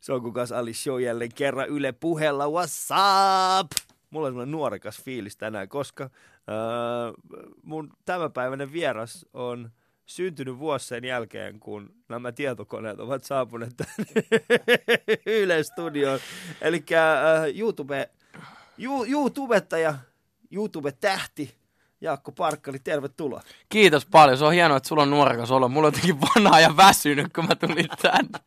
Se on kukas Ali Show jälleen kerran Yle puheella. What's up? Mulla on semmoinen nuorekas fiilis tänään, koska äh, mun tämänpäiväinen vieras on syntynyt vuosi sen jälkeen, kun nämä tietokoneet ovat saapuneet tänne Yle Studioon. Eli äh, YouTube, ju, YouTubettaja, YouTube-tähti Jaakko Parkkali, tervetuloa. Kiitos paljon. Se on hienoa, että sulla on nuorekas olo. Mulla on jotenkin vanhaa ja väsynyt, kun mä tulin tänne.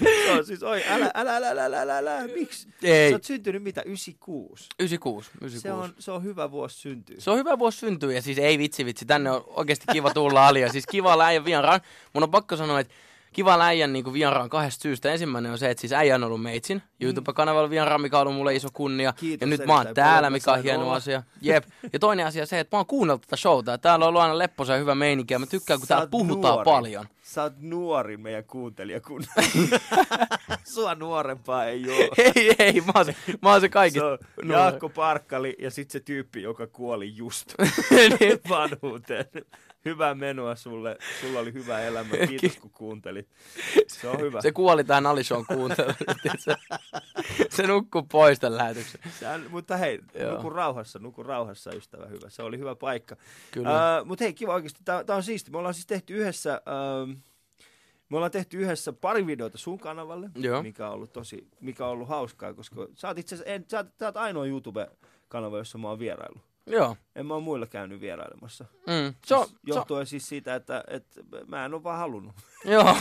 no siis oi, älä, älä, älä, älä, älä, älä, miksi? Ei. Sä oot syntynyt mitä, 96? 96, 96. Se on, se on hyvä vuosi syntyä. Se on hyvä vuosi syntyä ja siis ei vitsi vitsi, tänne on oikeasti kiva tulla alia. Siis kiva läijä vieraan. Mun on pakko sanoa, että kiva läijän niin vieraan kahdesta syystä. Ensimmäinen on se, että siis äijä on ollut meitsin mm. YouTube-kanavalla vieraan, mikä on ollut mulle iso kunnia. Kiitos ja nyt mä oon täällä, mikä on hieno olla. asia. Jep. Ja toinen asia on se, että mä oon kuunnellut tätä showta. Ja täällä on ollut aina lepposa ja hyvä meininki ja mä tykkään, kun Sä täällä puhutaan nuori. paljon. Sä oot nuorin meidän kuuntelijakunnan. Sua nuorempaa ei ole. ei, ei, mä oon se, mä oon se Se kaikista. on nuori. Jaakko Parkkali ja sitten se tyyppi, joka kuoli just Niin. vanhuuteen. Hyvää menua sulle. Sulla oli hyvä elämä. Kiitos kun kuuntelit. Se on hyvä. Se kuoli tähän Alishon kuunteluun. se, se nukkuu pois tämän lähetyksen. Sä, mutta hei, Joo. nuku rauhassa, nuku rauhassa ystävä hyvä. Se oli hyvä paikka. Kyllä. Uh, mutta hei, kiva oikeasti. Tää on siisti. Me ollaan siis tehty yhdessä, uh, me ollaan tehty yhdessä pari videota sun kanavalle, Joo. mikä on ollut tosi, mikä on ollut hauskaa, koska sä oot itse asiassa, en, sä, oot, sä oot ainoa YouTube-kanava, jossa mä oon vierailu. Joo. En mä oon muilla käynyt vierailemassa. Mm. Siis se on, johtuen siis siitä, että, että mä en ole vaan halunnut. joo.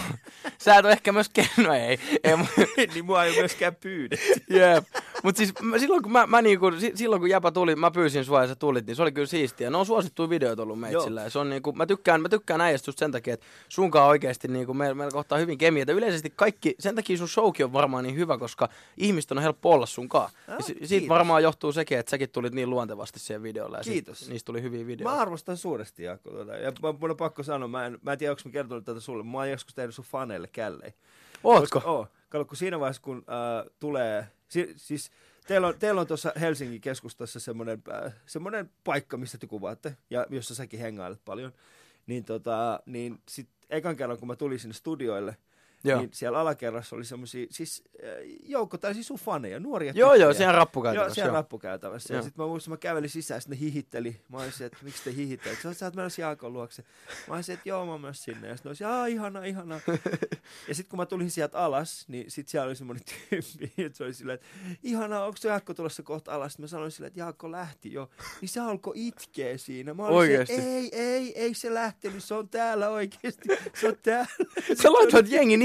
Sä et ole ehkä myös no ei. ei mu- niin mua ei ole myöskään pyydetty. Jep. Mut siis mä, silloin kun mä, mä niinku, si- silloin kun Jäpä tuli, mä pyysin sua ja sä tulit, niin se oli kyllä siistiä. Ne on suosittuja videoita ollut meitsillä. Se on niinku, mä tykkään, mä tykkään äijästä just sen takia, että sunkaan oikeesti niinku, meillä, meillä kohtaa hyvin kemiaa. Yleisesti kaikki, sen takia sun showkin on varmaan niin hyvä, koska ihmisten on helppo olla sunkaan. Ah, ja si- siitä kiitos. varmaan johtuu sekin, että säkin tulit niin luontevasti siihen videolle. Ja sit Kiitos. niistä tuli hyviä Mä videoita. arvostan suuresti Jaakko. Tuota. Ja mä, mun on pakko sanoa, mä en, mä en tiedä, onko mä kertonut tätä sulle. Mä oon joskus tehnyt sun faneille källei. Ootko? Koska, oo. Kato, kun siinä vaiheessa, kun äh, tulee... Si, siis teillä on, teillä on tuossa Helsingin keskustassa semmoinen, äh, semmoinen paikka, mistä te kuvaatte, ja jossa säkin hengailet paljon. Niin, tota, niin sit ekan kerran, kun mä tulin sinne studioille, Joo. niin siellä alakerrassa oli semmoisia, siis äh, joukko, tai siis sun faneja, nuoria Joo, tyttöjä. joo, siellä Joo, rappukäytävässä. siellä joo. rappukäytävässä. Ja sitten mä muistan, mä kävelin sisään, sitten ne hihitteli. Mä olisin, että miksi te hihittelet? Sä oot, sä oot menossa Jaakon luokse. Mä olisin, että joo, mä oon myös sinne. Ja sitten olisin, aa, ihana, ihana. ja sitten kun mä tulin sieltä alas, niin sitten siellä oli semmoinen tyyppi, että se oli silleen, että ihana, onko se Jaakko tulossa kohta alas? Sitten mä sanoin silleen, että Jaakko lähti jo. Niin se alkoi itkeä siinä. Mä olisin, että ei, ei, ei se lähtenyt, se on täällä oikeasti. Se on täällä. Sä laitoit jengin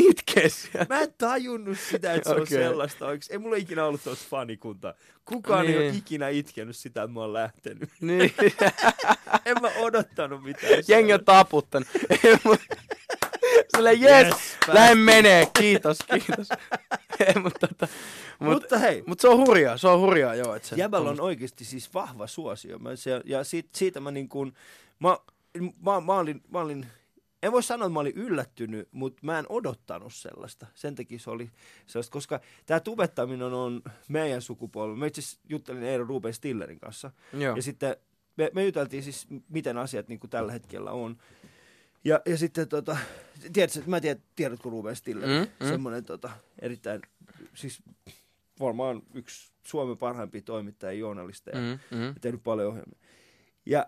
siellä. Mä en tajunnut sitä, että se on Okei. sellaista. Oikeasti. Ei mulla ikinä ollut tuossa fanikuntaa. Kukaan ei ole Niin. ikinä itkenyt sitä, että mä oon lähtenyt. Niin. En mä odottanut mitään. Jengi on taputtanut. Sille jes, Yes, lähde menee, kiitos, kiitos. Ei, mutta, tota, mut, Mutta hei, mut se on hurjaa, se on hurjaa joo. Että se, Jäbällä on oikeasti siis vahva suosio. Mä se, ja siitä, siitä mä niin kuin, mä, mä, mä, olin, mä olin, en voi sanoa, että mä olin yllättynyt, mutta mä en odottanut sellaista. Sen takia se oli sellaista, koska tämä tubettaminen on meidän sukupolvi. Mä itse juttelin Eero Ruben Stillerin kanssa. Joo. Ja sitten me, me juteltiin siis, miten asiat niin kuin tällä hetkellä on. Ja, ja sitten tota, tiedätkö, mä en tiedä, tiedätkö Ruben Stiller, Mm, mm, mm. mm. semmoinen tota, erittäin, siis varmaan yksi Suomen parhaimpia toimittajia, journalisteja. Mm, mm. ja tehnyt paljon ohjelmia. Ja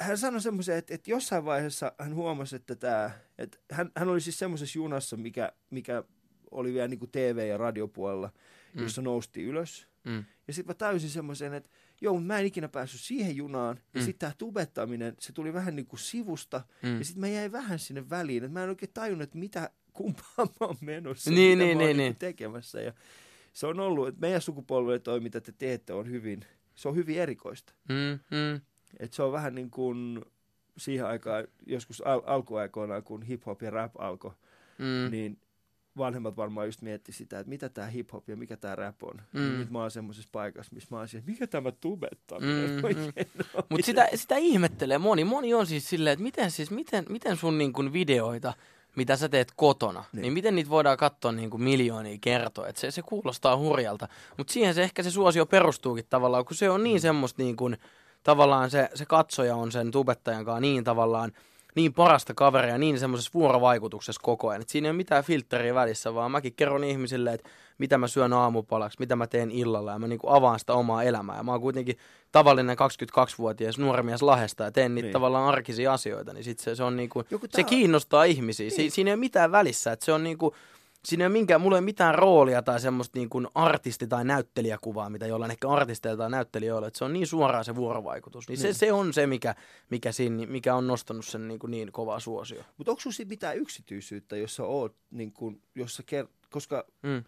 hän sanoi semmoisen, että, että jossain vaiheessa hän huomasi, että, tämä, että hän, hän oli siis semmoisessa junassa, mikä, mikä oli vielä niin kuin TV- ja radiopuolella, Mm. jossa noustiin ylös. Mm. Ja sitten mä täysin semmoisen, että joo, mä en ikinä päässyt siihen junaan. Ja Mm. sitten tämä tubettaminen, se tuli vähän niin kuin sivusta. Mm. Ja sitten mä jäin vähän sinne väliin. Että mä en oikein tajunnut, että mitä kumpaan mä oon menossa. Niin, mitä niin, mä oon niin, niinku niin. tekemässä. Ja se on ollut, että meidän sukupolvelle toi, mitä te teette, on hyvin, se on hyvin erikoista. Mm, mm. Et se on vähän niin kuin siihen aikaan, joskus al- alkuaikoina, kun hip-hop ja rap alkoi, Mm. niin vanhemmat varmaan just mietti sitä, että mitä tämä hip-hop ja mikä tämä rap on. Mm. Mm. Nyt mä oon semmoisessa paikassa, missä mä oon siellä, mikä tämä tubettaminen Mm, mm, mm. oikein on. Mutta sitä, sitä ihmettelee moni. Moni on siis silleen, että miten, siis, miten, miten sun niin kun videoita, mitä sä teet kotona, niin, Niin. niin miten niitä voidaan katsoa niin kuin miljoonia kertoa. Et se, se kuulostaa hurjalta. Mutta siihen se ehkä se suosio perustuukin tavallaan, kun se on niin semmoista niin kuin, tavallaan se, se katsoja on sen tubettajan kanssa niin tavallaan niin parasta kaveria niin semmoisessa vuorovaikutuksessa koko ajan. Et siinä ei ole mitään filtteriä välissä, vaan mäkin kerron ihmisille, että mitä mä syön aamupalaksi, mitä mä teen illalla ja mä niinku avaan sitä omaa elämää. Ja mä oon kuitenkin tavallinen 22-vuotias nuori mies Lahesta ja teen niitä niin. tavallaan arkisia asioita, niin sit se, se, on niinku, se kiinnostaa ihmisiä. Niin. Si, siinä ei ole mitään välissä, että se on niinku, siinä ei ole minkään, mulla ei ole mitään roolia tai semmoista niin kuin artisti- tai näyttelijäkuvaa, mitä jollain ehkä artisteilla tai näyttelijöillä, että se on niin suoraan se vuorovaikutus. Niin, niin. Se, se on se, mikä, mikä, siinä, mikä on nostanut sen niin, kuin niin kovaa suosio. Mutta onko sinulla mitään yksityisyyttä, jos sä oot, niin kuin, jos sä ker- koska mm.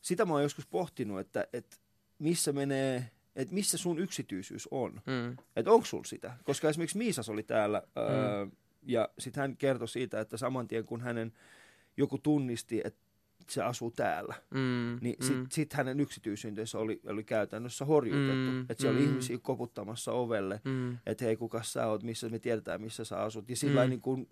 sitä mä oon joskus pohtinut, että, että missä menee, että missä sun yksityisyys on. Mm. Että onko sulla sitä? Koska esimerkiksi Miisas oli täällä mm. öö, ja sitten hän kertoi siitä, että saman tien kun hänen joku tunnisti, että se asuu täällä. Mm, niin mm. sitten sit hänen yksityisyytensä oli, oli käytännössä horjutettu. Mm, että siellä mm. oli ihmisiä koputtamassa ovelle, mm. että hei kuka sä oot, missä me tiedetään missä sä asut. Ja sillä mm. niin kuin,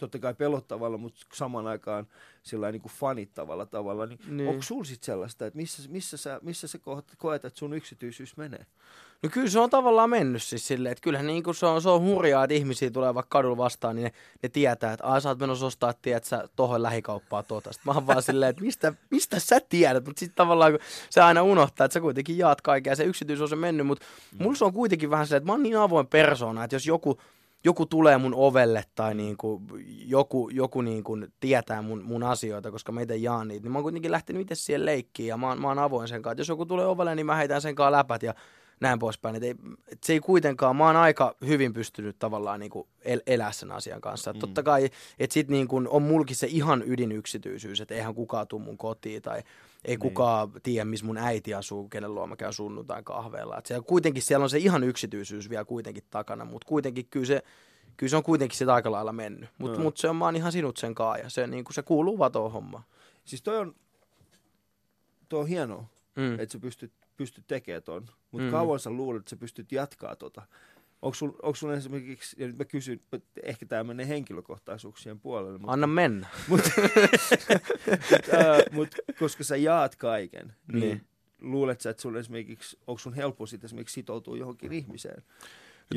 totta kai pelottavalla, mutta saman aikaan sillä niin kuin fanittavalla tavalla. Niin niin. Onko sulla sitten sellaista, että missä, missä, sä, missä sä koet, että sun yksityisyys menee? No kyllä se on tavallaan mennyt siis silleen, että kyllähän niin kuin se, on, se on hurjaa, että ihmisiä tulee vaikka kadulla vastaan, niin ne, ne tietää, että aah sä oot menossa ostaa, tiedät sä tohon lähikauppaa tuota. Sitten mä oon vaan silleen, että mistä, mistä sä tiedät, mutta sitten tavallaan kun se aina unohtaa, että sä kuitenkin jaat kaikkea, se yksityisyys on se mennyt, mutta mm. mulla se on kuitenkin vähän silleen, että mä oon niin avoin persona, että jos joku joku tulee mun ovelle tai niin kuin joku, joku niin kuin tietää mun, mun asioita, koska mä itse jaan niitä, niin mä oon kuitenkin lähtenyt itse siihen leikkiin ja mä oon, mä oon avoin sen kanssa. jos joku tulee ovelle, niin mä heitän sen kanssa läpät ja näin poispäin. Et ei, et se ei kuitenkaan, mä oon aika hyvin pystynyt tavallaan niin kuin el, elää sen asian kanssa. Mm. Totta kai, että sit niin kuin on mulkin se ihan ydinyksityisyys, että eihän kukaan tuu mun kotiin tai ei niin. kukaan tiedä, missä mun äiti asuu, kenen luo mä käyn sunnuntain kahveella. Et siellä, kuitenkin siellä on se ihan yksityisyys vielä kuitenkin takana, mutta kuitenkin kyllä se, kyllä se on kuitenkin sitä aika lailla mennyt. Mutta no. mut se on, mä oon ihan sinut sen kaa ja se, niin kuin, se kuuluu vaan tuohon hommaan. Siis toi on, toi on hienoa, mm. että sä pystyt, pystyt tekemään ton. Mutta mm. kauan sä luulet, että sä pystyt jatkaa tota. Onko sun esimerkiksi, ja nyt mä kysyn, ehkä tämä menee henkilökohtaisuuksien puolelle. Mutta, Anna mennä. Mutta, äh, mut, koska sä jaat kaiken, niin, niin luulet sä, että sun esimerkiksi, onko sun helppo sit esimerkiksi sitoutua johonkin ihmiseen?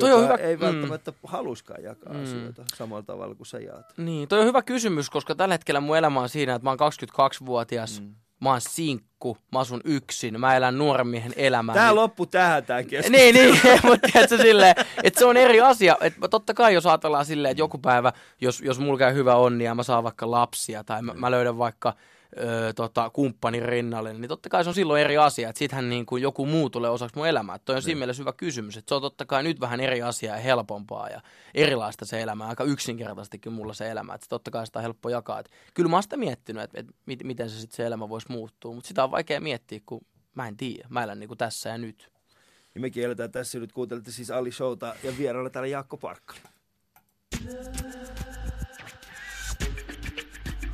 No joka on hyvä... ei mm. välttämättä mm. haluskaan jakaa mm. asioita samalla tavalla kuin sä jaat. Niin, toi on hyvä kysymys, koska tällä hetkellä mun elämä on siinä, että mä oon 22-vuotias, mm mä oon sinkku, mä asun yksin, mä elän nuoren miehen elämää. Tää niin... loppu tähän tää keskustelu. niin, niin, mutta tiedätkö silleen, että se on eri asia. Että totta kai jos ajatellaan silleen, että joku päivä, jos, jos mulla käy hyvä onni ja mä saan vaikka lapsia tai mä, mä löydän vaikka ö, tota, kumppanin rinnalle, niin totta kai se on silloin eri asia, että sittenhän niin kuin joku muu tulee osaksi mun elämää. Toi on siinä niin. mielessä hyvä kysymys, että se on totta kai nyt vähän eri asiaa ja helpompaa ja erilaista se elämä, aika yksinkertaistikin mulla se elämä, että totta kai sitä on helppo jakaa. Et kyllä mä oon sitä miettinyt, että, että miten se sitten se elämä voisi muuttua, mutta sitä on vaikea miettiä, kun mä en tiedä, mä elän niin kuin tässä ja nyt. Ja mekin eletään tässä nyt, kuuntelette siis Ali Showta ja vieraana täällä Jaakko Parkkali.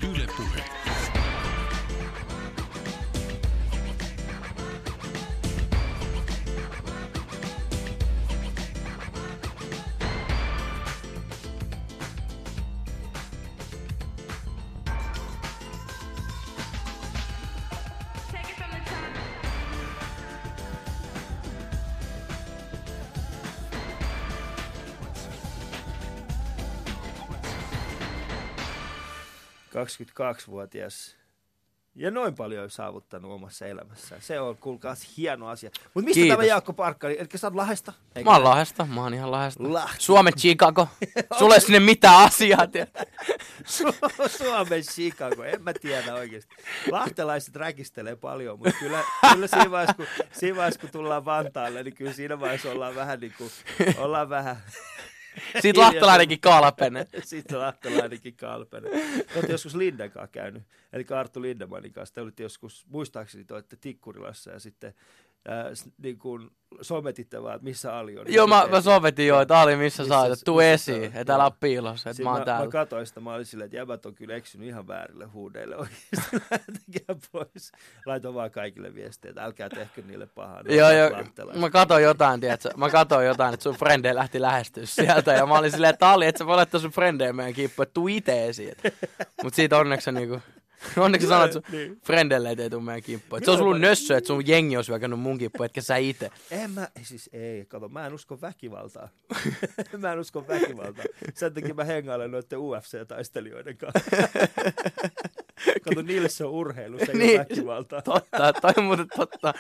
Yle puhe. 22-vuotias ja noin paljon saavuttanut omassa elämässään. Se on, kuulkaas, hieno asia. Mutta mistä Kiitos. tämä Jaakko Parkkari? Eli sä oot Lahesta? Eikö? Mä oon Lahesta, mä oon ihan Lahesta. Lahti. Suomen Chicago. Sulle sinne mitään asiaa. Suomen Chicago, en mä tiedä oikeasti. Lahtelaiset räkistelee paljon, mutta kyllä, kyllä siinä, vaiheessa, kun, siinä vaiheessa, kun tullaan Vantaalle, niin kyllä siinä vaiheessa ollaan vähän niin kuin, ollaan vähän Siitä lahtelainenkin kalpene. Siitä lahtelainenkin kalpene. Olette joskus Linden kanssa käynyt, eli Arttu Lindemanin kanssa. Te olitte joskus, muistaakseni te olitte Tikkurilassa ja sitten äh, niin kuin sometitte vaan, että missä Ali on. Joo, mä, mä sometin joo, että Ali missä, missä sä oot, tuu esiin, että älä ole piilossa, että mä oon täällä. Mä katsoin sitä, mä olin silleen, että jäbät on kyllä eksynyt ihan väärille huudeille oikeasti, pois. Laitoin vaan kaikille viestiä, että älkää tehkö niille pahaa. Joo, joo, mä katsoin jotain, tiedätkö, mä katsoin jotain, että sun frendejä lähti lähestyä sieltä, ja mä olin silleen, että Ali, että sä voi laittaa sun frendejä meidän kiippuun, että tuu itse esiin. Mutta siitä onneksi niinku Onneksi sanoit, että sun niin. frendelle ei tuu meidän kimppu. Et se on ollut nössö, että sun jengi on hyökännyt mun kimppu, etkä sä itse. En mä, siis ei, kato, mä en usko väkivaltaa. mä en usko väkivaltaa. Sen takia mä hengailen noiden UFC-taistelijoiden kanssa. kato, niille se on urheilu, se ei Niin. väkivaltaa. Totta, toi muuten totta.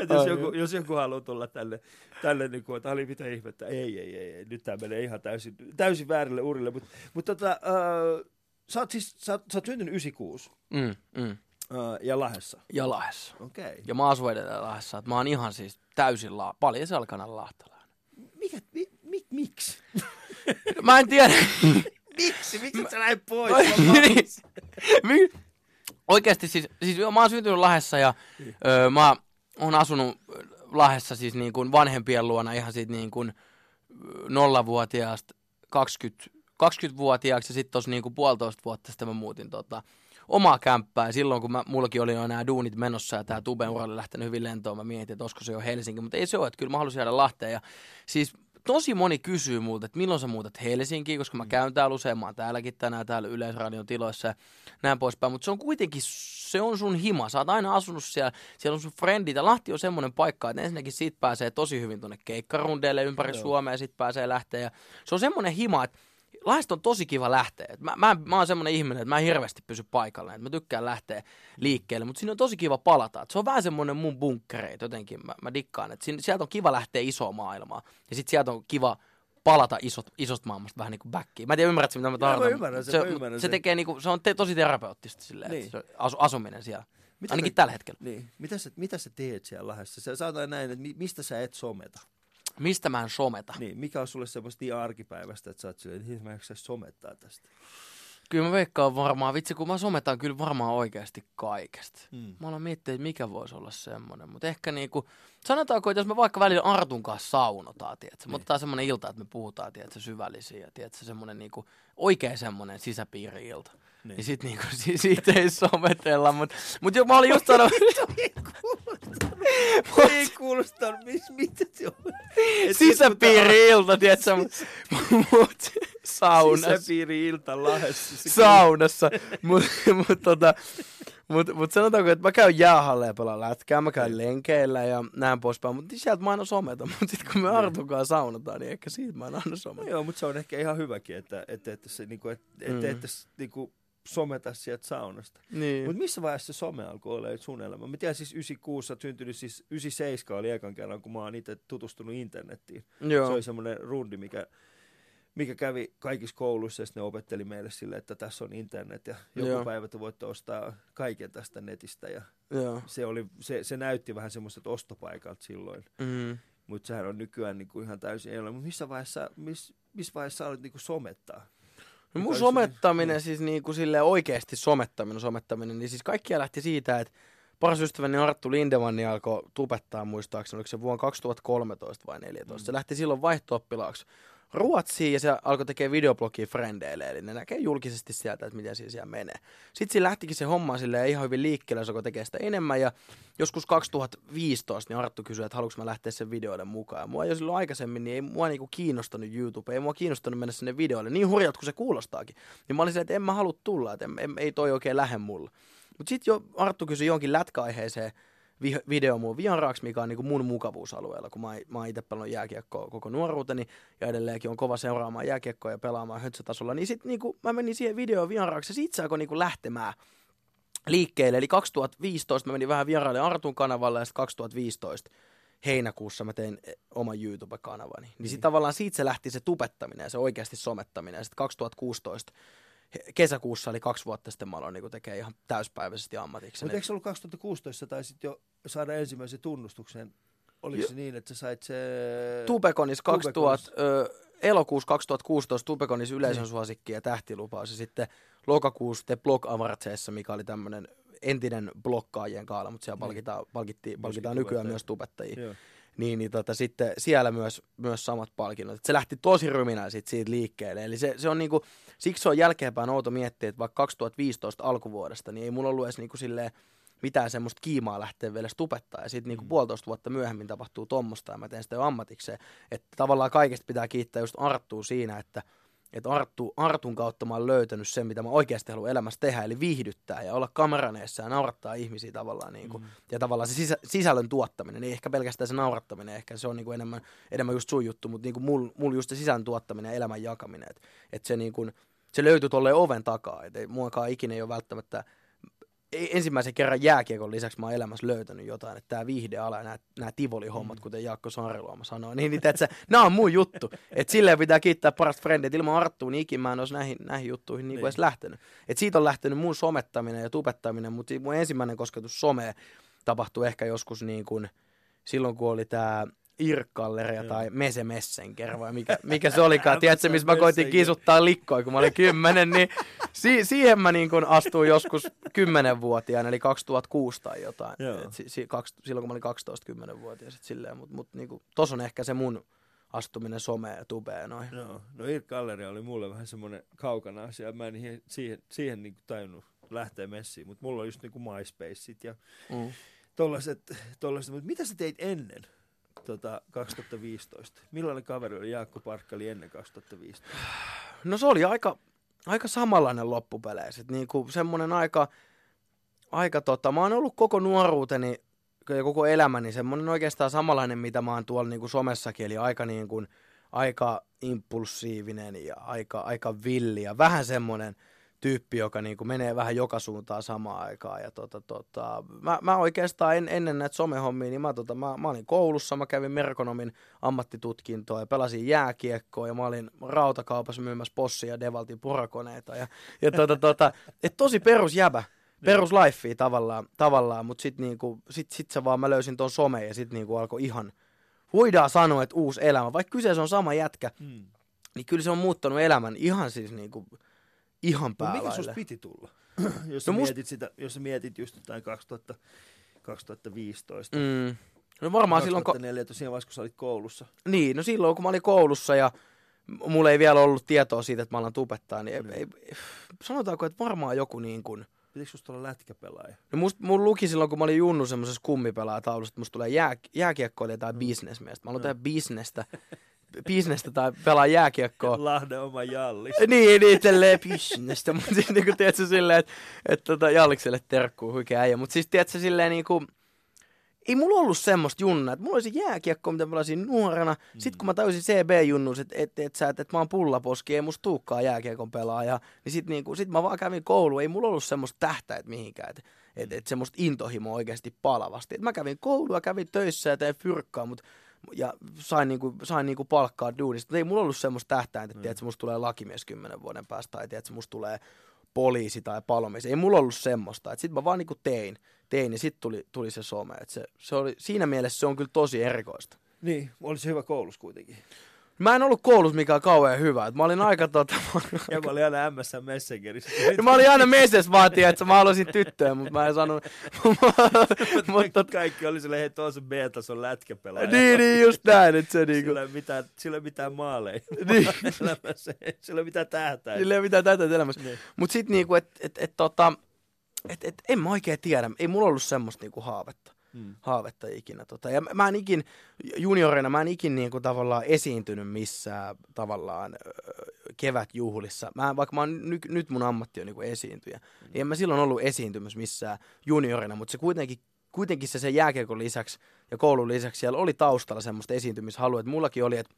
Et jos, joku, jos joku haluaa tulla tänne, tänne niin kuin, että oli mitä ihmettä, ei, ei, ei, ei, nyt tämä menee ihan täysin, täysin väärille urille. Mutta mut tota, äh, sä oot siis, sä, sä oot syntynyt 96 Mm, mm. ja Lahdessa. Ja Lahdessa. Okei. Okay. Ja mä asun edelleen Lahdessa. että Mä oon ihan siis täysin la- paljon selkana lahtelainen. Mikä, mi, mi, miksi? Mä en tiedä. miksi? Miksi et sä lähde pois? Mä niin. Oikeasti siis, siis mä oon syntynyt Lahdessa ja öö, mä oon asunut Lahdessa siis niin kuin vanhempien luona ihan siitä niin kuin nollavuotiaasta 20, 20-vuotiaaksi ja sitten tuossa niin kuin puolitoista vuotta sitten mä muutin tota, omaa kämppää. Ja silloin kun mä, mullakin oli jo nämä duunit menossa ja tämä Tuben ura oli lähtenyt hyvin lentoon, mä mietin, että olisiko se jo Helsinki, mutta ei se ole, että kyllä mä halusin jäädä Lahteen. Ja siis tosi moni kysyy multa, että milloin sä muutat Helsinkiin, koska mä käyn täällä usein, mä oon täälläkin tänään täällä Yleisradion tiloissa ja näin poispäin, mutta se on kuitenkin, se on sun hima, sä oot aina asunut siellä, siellä on sun frendit ja Lahti on semmoinen paikka, että ensinnäkin siitä pääsee tosi hyvin tuonne keikkarundeille ympäri Joo. Suomea ja sit pääsee lähteä ja se on semmoinen hima, että Lahdesta on tosi kiva lähteä. Mä, mä, mä oon semmoinen ihminen, että mä en hirveästi pysy paikallaan. Mä tykkään lähteä liikkeelle, mutta siinä on tosi kiva palata. Et se on vähän semmoinen mun bunkkereit jotenkin. Mä, mä dikkaan, että sieltä on kiva lähteä isoon maailmaan. Ja sitten sieltä on kiva palata isot, isosta maailmasta vähän niin kuin backiin. Mä en tiedä, ymmärrätkö mitä mä mä tarkoitan. ymmärrän sen, se, mä ymmärrän se sen. tekee niinku, se on te, tosi terapeuttista silleen, Niin. se asu, asuminen siellä. Mitä Ainakin sä- tällä hetkellä. Niin. Mitä sä, mitä sä teet siellä Lahdessa? Sä sanotaan näin, että mi, mistä sä et someta? Mistä mä en someta? Niin, mikä on sulle semmoista niin arkipäivästä, että sä oot silleen, että mä en somettaa tästä. Kyllä mä veikkaan varmaan, vitsi kun mä sometan kyllä varmaan oikeasti kaikesta. Mm. Mä aloin miettiä, että mikä voisi olla semmoinen. Mutta ehkä niinku, sanotaanko, että jos me vaikka välillä Artun kanssa saunotaan, tiedätkö? Me Niin. otetaan semmoinen ilta, että me puhutaan, tiedätkö, syvällisiä ja tiedätkö, semmoinen niinku, oikein semmoinen sisäpiiri-ilta. Niin. Niin. niin sit niinku, si- siitä ei sometella, mutta mut jo, mä olin just sanonut, Ei kuulosta, mis, mitä se on? Et sisäpiiri-ilta, tiedätkö, mut, mut saunassa. Sisäpiiri-ilta Lahdessa. Saunassa. Mutta mut, tota, mut, mut sanotaanko, että mä käyn jäähalle ja pelaan lätkää, mä käyn lenkeillä ja näin poispäin, mutta sieltä mä aina someta. Mutta sitten kun me Artukaan saunataan, niin ehkä siitä mä en aina No someta. joo, mutta se on ehkä ihan hyväkin, että että, että, se, niinku, että, että, Mm. että se, niinku, someta sieltä saunasta. Niin. Mutta missä vaiheessa se some alkoi olla sun elämä? Mä tiedän siis 96 sä syntynyt, siis 97 oli ekan kerran, kun mä oon itse tutustunut internettiin. Joo. Se oli semmoinen rundi, mikä, mikä kävi kaikissa kouluissa ja ne opetteli meille sille, että tässä on internet ja joku Joo. päivä te voitte ostaa kaiken tästä netistä ja Joo. se, oli, se, se näytti vähän semmoiselta ostopaikalta silloin, Mm. mutta sehän on nykyään niinku ihan täysin ei ole. Mutta missä vaiheessa, miss, missä vaiheessa olet niinku somettaa? No mun somettaminen, niin. siis niinku sille oikeasti somettaminen, somettaminen, niin siis kaikkia lähti siitä, että paras ystäväni Arttu Lindemanni alkoi tupettaa muistaakseni, oliko se vuonna 2013 vai 2014. Mm. Se lähti silloin vaihto-oppilaaksi Ruotsiin ja se alkoi tekemään videoblogia frendeille, eli ne näkee julkisesti sieltä, että miten siinä siellä menee. Sitten siinä lähtikin se homma silleen ihan hyvin liikkeelle, se alkoi tekemään sitä enemmän ja joskus 2015 niin Arttu kysyi, että haluanko mä lähteä sen videoiden mukaan. Ja mua jo silloin aikaisemmin, niin ei mua niinku kiinnostanut YouTube, ei mua kiinnostanut mennä sinne videoille, niin hurjalta kuin se kuulostaakin. Niin mä olin silleen, että en mä halua tulla, että en, en, ei toi oikein lähde mulle. Mutta sitten jo Arttu kysyi jonkin lätkäaiheeseen vi- video mun vieraaksi, mikä on niinku mun mukavuusalueella, kun mä, mä oon itse pelannut jääkiekkoa koko nuoruuteni ja edelleenkin on kova seuraamaan jääkiekkoa ja pelaamaan höntsätasolla, niin sitten niinku, mä menin siihen videoon vieraaksi ja siitä se alkoi niinku lähtemään liikkeelle. Eli 2015 mä menin vähän vieraille Artun kanavalle ja sitten 2015 heinäkuussa mä tein eh, oman YouTube-kanavani. Niin sitten tavallaan siitä se lähti se tupettaminen ja se oikeasti somettaminen. Ja sitten 2016 he- kesäkuussa, eli kaksi vuotta sitten mä aloin niin tekemään ihan täyspäiväisesti ammatikseni. Mutta eikö se ollut 2016 sä taisit jo saada ensimmäisen tunnustuksen? Oliko Jo- se niin, että sä sait se... Tubekonis 2000, Tubekonis. ö, elokuussa 2016 Tubekonis yleisön Niin. suosikki ja tähtilupaus. Ja sitten lokakuussa The Blog Avartseessa, mikä oli tämmöinen entinen blokkaajien kaala, mutta siellä Niin. palkitaan, palkittiin, palkitaan nykyään myös tubettajia. Joo. Niin, niin tota, sitten siellä myös, myös samat palkinnot. Et se lähti tosi ryminä sit siitä liikkeelle. Eli se, se on niinku, siksi se on jälkeenpäin outo miettiä, että vaikka 2015 alkuvuodesta, niin ei mulla ollut edes niinku silleen mitään semmoista kiimaa lähteä vielä tupettaa. Ja sitten niinku Mm. puolitoista vuotta myöhemmin tapahtuu tommosta ja mä teen sitä jo ammatikseen. Että tavallaan kaikesta pitää kiittää just Arttua siinä, että että Arttu, Artun kautta mä oon löytänyt sen, mitä mä oikeasti haluan elämässä tehdä, eli viihdyttää ja olla kameraneessa ja naurattaa ihmisiä tavallaan. Niin kuin, mm. Ja tavallaan se sisä, sisällön tuottaminen, ei ehkä pelkästään se naurattaminen, ehkä se on niin kuin enemmän, enemmän just sun juttu, mutta niin kuin mulla mul just se sisällön tuottaminen ja elämän jakaminen, että et se, niin kuin, se löytyy tuolle oven takaa, että muakaan ikinä ei ole välttämättä ensimmäisen kerran jääkiekon lisäksi mä oon elämässä löytänyt jotain, että tämä viihdeala ja nämä, nämä Tivoli-hommat, mm. kuten Jaakko Saariluoma sanoi, niin, niin että nämä on mun juttu. Että silleen pitää kiittää parasta frendit. Ilman Arttuun niin ikin mä en olisi näihin, näihin juttuihin niin kuin niin. edes lähtenyt. Että siitä on lähtenyt mun somettaminen ja tubettaminen, mutta mun ensimmäinen kosketus someen tapahtui ehkä joskus niin kuin silloin, kun oli tämä Irkkalleria tai Mese Messenger vai mikä, mikä se olikaan. Tiedätkö, missä mä koitin kiisuttaa likkoa, kun mä olin kymmenen, niin si- siihen mä niin astuin joskus kymmenenvuotiaana, eli 2006 tai jotain. Et si- si- kaks- silloin kun mä olin 12-10-vuotias. Silleen, mutta mut, niin tuossa on ehkä se mun astuminen someen ja tubeen noin. No, no Irkkalleria oli mulle vähän semmoinen kaukana asia. Mä en siihen, siihen niin tajunnut lähteä messiin, mutta mulla on just niin kuin MySpaceit ja mm. tollaset, tollaset, mutta mitä sä teit ennen? Tota, 2015? Millainen kaveri oli Jaakko Parkkali ennen 2015? No se oli aika, aika samanlainen loppupeleissä. Niin kuin semmoinen aika, aika tota, mä oon ollut koko nuoruuteni ja koko elämäni semmoinen oikeastaan samanlainen, mitä mä oon tuolla niin kuin somessakin, eli aika, niin kuin, aika impulsiivinen ja aika, aika villi ja vähän semmoinen – tyyppi, joka niin kuin menee vähän joka suuntaan samaan aikaan. Ja tota, tota, mä, mä, oikeastaan en, ennen näitä somehommia, niin mä, tota, mä, mä olin koulussa, mä kävin merkonomin ammattitutkintoa ja pelasin jääkiekkoa ja mä olin rautakaupassa myymässä possia ja Devaltin purakoneita. Ja, ja tota, tota, et tosi perusjäbä. Perus lifea tavallaan, tavallaan mutta sitten niinku, sit, sit se vaan mä löysin ton some ja sitten niinku alkoi ihan, voidaan sanoa, että uusi elämä. Vaikka kyseessä on sama jätkä, hmm. niin kyllä se on muuttanut elämän ihan siis niinku, ihan päällä. mikä susta piti tulla? jos, no sä must... mietit sitä, jos sä mietit just jotain 2000, 2015. Mm. No varmaan 2004, silloin... 2004, tosiaan vaiheessa, kun sä olit koulussa. Niin, no silloin kun mä olin koulussa ja mulla ei vielä ollut tietoa siitä, että mä alan tubettaa, niin mm. ei, ei, sanotaanko, että varmaan joku niin kuin... Pitikö susta olla lätkäpelaaja? No must, mun luki silloin, kun mä olin junnu semmoisessa kummipelaajataulussa, että musta tulee jää, jääkiekkoilija tai mm. bisnesmies. Mä haluan mm. tehdä bisnestä. bisnestä tai pelaa jääkiekkoa. Lahden oma jallis. Niin, niin, tälleen bisnestä. Mutta siis niinku, tiedätkö, silleen, että et, tota, Jallikselle terkkuu huikea äijä. Mutta siis tiedätkö, silleen niinku, ei mulla ollut semmoista junnaa, että mulla olisi jääkiekko, mitä pelasin nuorena. Mm. Sitten kun mä tajusin CB-junnus, että et, et, et, et mä oon pullaposki, ei musta tuukkaa jääkiekon pelaaja, niin sit, niinku, sit mä vaan kävin kouluun. Ei mulla ollut semmoista tähtäet mihinkään, että et, et semmoista intohimoa oikeasti palavasti. Et mä kävin koulua, kävin töissä ja tein fyrkkaa, mutta ja sain, niinku, sain niinku palkkaa duunista. Mutta ei mulla ollut semmoista tähtäintä, että mm. musta tulee lakimies kymmenen vuoden päästä tai että musta tulee poliisi tai palomies. Ei mulla ollut semmoista. Sitten mä vaan niinku tein, tein ja sitten tuli, tuli se some. Et se, se oli, siinä mielessä se on kyllä tosi erikoista. Niin, oli se hyvä koulussa kuitenkin. Mä en ollut koulussa mikään kauhean hyvä. mä olin aika tota... ja mä olin aina MS Messengerissä. ja mä olin aina Messes vaatia, että mä halusin tyttöä, mutta mä en sanonut. mutta kaikki oli silleen, hei tuossa B-tason lätkäpelaaja. niin, niin, just näin. Että se niinku... Sillä ei mitään, sillä ei mitään maaleja. niin. sillä ei mitään tähtäitä. Sillä ei mitään tähtäitä elämässä. Niin. Mutta sit niinku, että et, et, tota, et, et, en mä oikein tiedä. Ei mulla ollut semmoista niinku haavetta mm. haavetta ikinä. Tota. Ja mä en ikin, juniorina mä en ikin niin kuin tavallaan esiintynyt missään tavallaan kevätjuhlissa. Mä, vaikka mä oon, ny, nyt mun ammatti on niin kuin esiintyjä, mm. niin en mä silloin ollut esiintymys missään juniorina, mutta se kuitenkin kuitenkin se sen jääkiekon lisäksi ja koulun lisäksi siellä oli taustalla semmoista esiintymishalua, että mullakin oli, että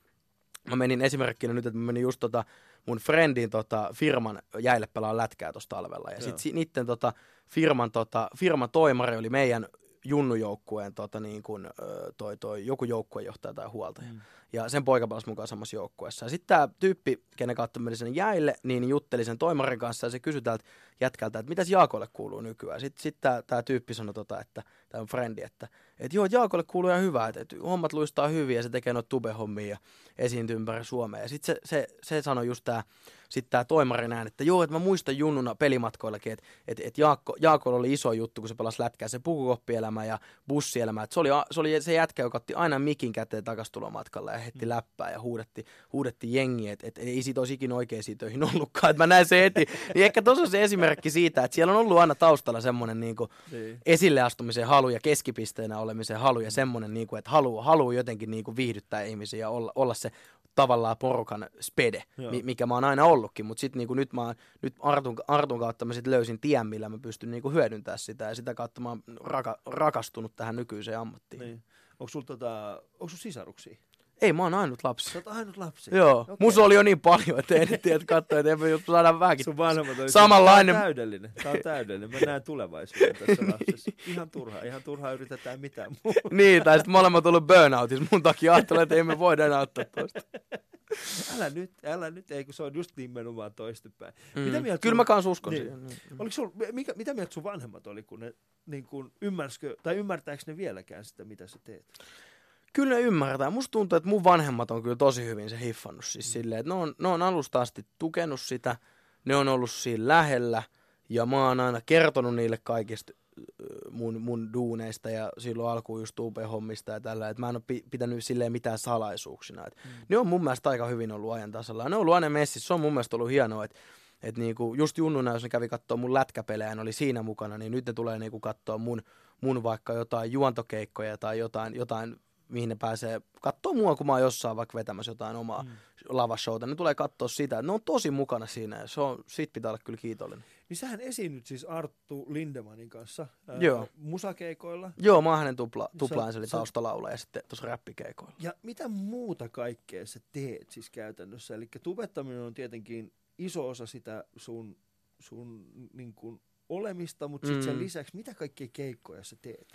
mä menin esimerkkinä nyt, että mä menin just tota mun friendin tota, firman jäille pelaa lätkää tuossa talvella. Ja sitten niiden tota, firman, tota, firman toimari oli meidän junnujoukkueen tota, niin kuin, toi, toi, joku joukkuejohtaja tai huoltaja. Mm. Ja sen poika pelasi mukaan samassa joukkueessa. Ja sitten tämä tyyppi, kenen kautta meni sen jäille, niin jutteli sen toimarin kanssa ja se kysyi täältä jätkältä, että mitäs Jaakolle kuuluu nykyään. Sitten sit tämä tyyppi sanoi, tota, että tämä on frendi, että et joo, Jaakolle kuuluu ihan hyvää, että et hommat luistaa hyvin ja se tekee noita tube-hommia ja esiintyy ympäri Suomea. Ja sitten se, se, se sanoi just tämä sitten tämä toimari näin, että joo, että mä muistan junnuna pelimatkoillakin, että et, et Jaakko, Jaakolla oli iso juttu, kun se pelasi lätkää, se pukukoppielämä ja bussielämä. Et se, oli, se oli se jätkä, joka otti aina mikin käteen takastulomatkalla ja heitti mm. läppää ja huudetti, huudetti jengiä, että et, ei siitä olisi ikinä oikeisiin töihin ollutkaan, että mä näin se heti. niin ehkä tuossa on se esimerkki siitä, että siellä on ollut aina taustalla semmoinen niin niin. esille astumisen halu ja keskipisteenä olemisen halu ja semmoinen, niin kuin, että haluaa halu jotenkin niin kuin viihdyttää ihmisiä ja olla, olla se tavallaan porukan spede, Joo. mi- mikä mä oon aina ollutkin, mutta sitten niinku nyt, mä, nyt Artun, Artun kautta mä sit löysin tien, millä mä pystyn niinku hyödyntämään sitä ja sitä kautta mä oon raka, rakastunut tähän nykyiseen ammattiin. Niin. Onko sulla tota, onko sul sisaruksia? Ei, mä oon ainut lapsi. Sä oot ainut lapsi. Joo, okay. oli jo niin paljon, että en tiedä, että katsoa, että ei saada vähänkin. Sun vanhemmat oli, Samanlainen- Tää on täydellinen. Tää on täydellinen. Mä näen tulevaisuuden tässä lapsessa. Ihan turha. Ihan turha yritetään mitään muuta. Niin, tai sitten molemmat ollut burnoutissa. Mun takia ajattelen, että ei me voida enää ottaa toista. Älä nyt, älä nyt, ei kun se on just nimenomaan toistepäin. Mm. Mitä mieltä Kyllä sun- mä kans uskon Niin. siihen. Niin. Oliko sul, mikä, mitä mieltä sun vanhemmat oli, kun ne niin kun ymmärsikö, tai ymmärtääkö ne vieläkään sitä, mitä sä teet? Kyllä ne ymmärtää. Musta tuntuu, että mun vanhemmat on kyllä tosi hyvin se hiffannut. Siis Mm. silleen, että ne on, ne on alusta asti tukenut sitä, ne on ollut siinä lähellä, ja mä oon aina kertonut niille kaikista mun, mun duuneista ja silloin alkuun just hommista ja tällä, että mä en ole pi- pitänyt silleen mitään salaisuuksina. Et Mm. Ne on mun mielestä aika hyvin ollut ajan tasalla. Ja Ne on ollut aina messissä. Se on mun mielestä ollut hienoa, että et niinku, just junnuna, jos ne kävi katsoa mun lätkäpelejä, ne oli siinä mukana, niin nyt ne tulee niinku katsoa mun, mun vaikka jotain juontokeikkoja tai jotain, jotain mihin ne pääsee katsoa mua, kun mä oon jossain vaikka vetämässä jotain omaa mm. lavashowta. Ne tulee katsoa sitä. Ne on tosi mukana siinä ja se on, siitä pitää olla kyllä kiitollinen. Niin sähän esiinnyt siis Arttu Lindemanin kanssa ää, Joo. musakeikoilla. Joo, mä oon hänen tupla, tuplaansa, eli taustalaula ja sitten tuossa räppikeikoilla. Ja mitä muuta kaikkea sä teet siis käytännössä? Eli tubettaminen on tietenkin iso osa sitä sun, sun niin kuin olemista, mutta sitten Mm. sen lisäksi mitä kaikkea keikkoja sä teet?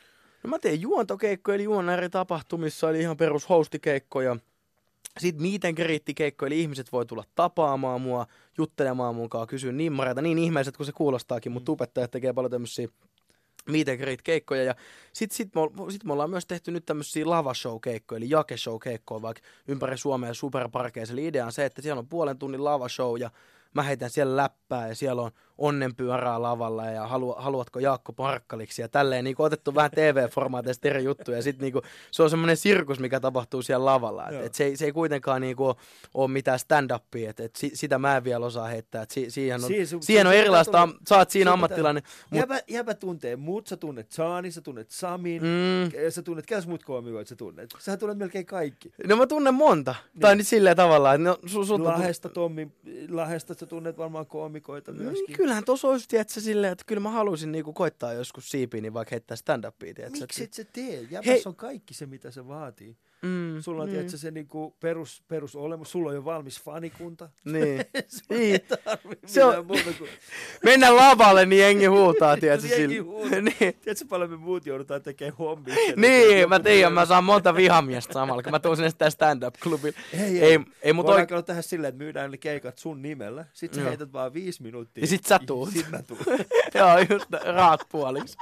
No mä teen juontokeikkoja, eli juon eri tapahtumissa, eli ihan perus hostikeikkoja. Sitten meet and greet-keikkoja, eli ihmiset voi tulla tapaamaan mua, juttelemaan mukaan, kysyä nimmareita, niin ihmeiset kuin se kuulostaakin, mutta Mm. tubettajat tekee paljon tämmöisiä meet and greet-keikkoja. Ja sitten sit me, sit me ollaan myös tehty nyt tämmöisiä lavashow-keikkoja, eli jakeshow-keikkoja vaikka ympäri Suomea superparkeissa. Eli idea on se, että siellä on puolen tunnin lavashow ja mä heitän siellä läppää ja siellä on onnenpyörää lavalla ja halu, haluatko Jaakko Parkkaliksi ja tälleen niin otettu vähän TV-formaateista eri juttuja ja sitten niin se on semmoinen sirkus, mikä tapahtuu siellä lavalla. Et, et se, ei, se ei kuitenkaan niin ole mitään stand-upia, että et si, sitä mä en vielä osaa heittää. Et si, siihen on, sun- siihen on erilaista, am- sä oot siinä ammattilainen. Mut, Jäbä, jäbä tuntee muut, sä tunnet Saani, sä tunnet Samin, mm, sä tunnet, ketäs muut koomikoit sä tunnet? Sä tunnet melkein kaikki. no mä tunnen monta. Tai nyt silleen tavallaan, että no, su, su, Lahesta, Tommi, Lahesta sä tunnet varmaan koomikoita myöskin. Niin, kyllähän tuossa olisi, tiedätkö, silleen, että kyllä mä haluaisin niinku koittaa joskus siipiin, niin vaikka heittää stand-upia, tiedätkö? Miksi et sä tee? Jäbässä Hei- on kaikki se, mitä se vaatii. Mm, Sulla on, niin. tiedätkö, se niinku perus, perusolemus. Sulla on jo valmis fanikunta. Niin. Sulla Niin. ei Se on- muuta kuin... Mennään lavalle, niin jengi huutaa, tiedätkö? Jengi huutaa. niin. Tiedätkö, paljon me muut joudutaan tekemään hommia. Niin, mä tiedän, mä saan monta vihamiestä samalla, kun mä tuun sinne sitä stand-up-klubille. Ei, Ei, ei mut Voidaanko oik... tehdä silleen, että myydään ne keikat sun nimellä, sit sä Joo. heität vaan viisi minuuttia. Ja sit sä tuut. Sit mä tuun. Joo, just raat puoliksi.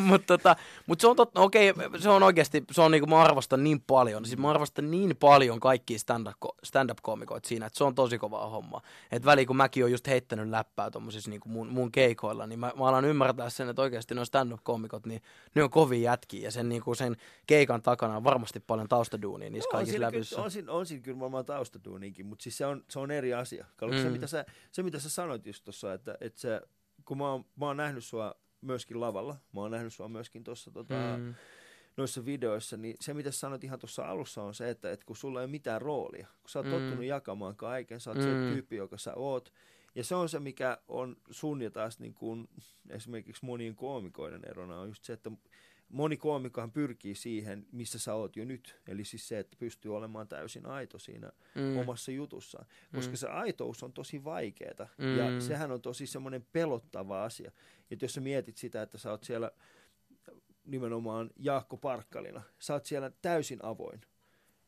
Mutta tota, mut se on totta, okei, se on oikeasti, se on niinku, mä arvostan niin paljon, siis mä arvostan niin paljon kaikkia stand-up, stand-up-koomikoita siinä, että se on tosi kovaa hommaa. Et väliin, kun mäkin oon just heittänyt läppää tommosissa niinku mun, mun keikoilla, niin mä, mä alan ymmärtää sen, että oikeasti nuo stand-up-koomikot, niin ne on kovin jätkiä, ja sen, niinku, sen keikan takana on varmasti paljon taustaduunia niissä Joo, kaikissa kyllä, on, siinä, on siinä kyllä varmaan taustaduuninkin, mutta siis se on, se on eri asia. Kato, mm. se, mitä sä, se, mitä sä sanoit just tuossa, että, että sä, kun mä oon, mä oon nähnyt sua myöskin lavalla, mä oon nähnyt sua myöskin tuossa tota, mm. Noissa videoissa, niin se mitä sanoit ihan tuossa alussa on se, että, että kun sulla ei ole mitään roolia, kun sä oot mm. Tottunut jakamaan kaiken, sä oot mm. Se tyyppi, joka sä oot, ja se on se, mikä on sun ja taas niin kuin esimerkiksi monien koomikoiden erona on just se, että moni koomikohan pyrkii siihen, missä sä oot jo nyt. Eli siis se, että pystyy olemaan täysin aito siinä Mm. omassa jutussaan. Koska Mm. se aitous on tosi vaikeeta. Mm. Mm. Ja sehän on tosi semmoinen pelottava asia. Että jos sä mietit sitä, että sä oot siellä nimenomaan Jaakko Parkkalina, sä oot siellä täysin avoin.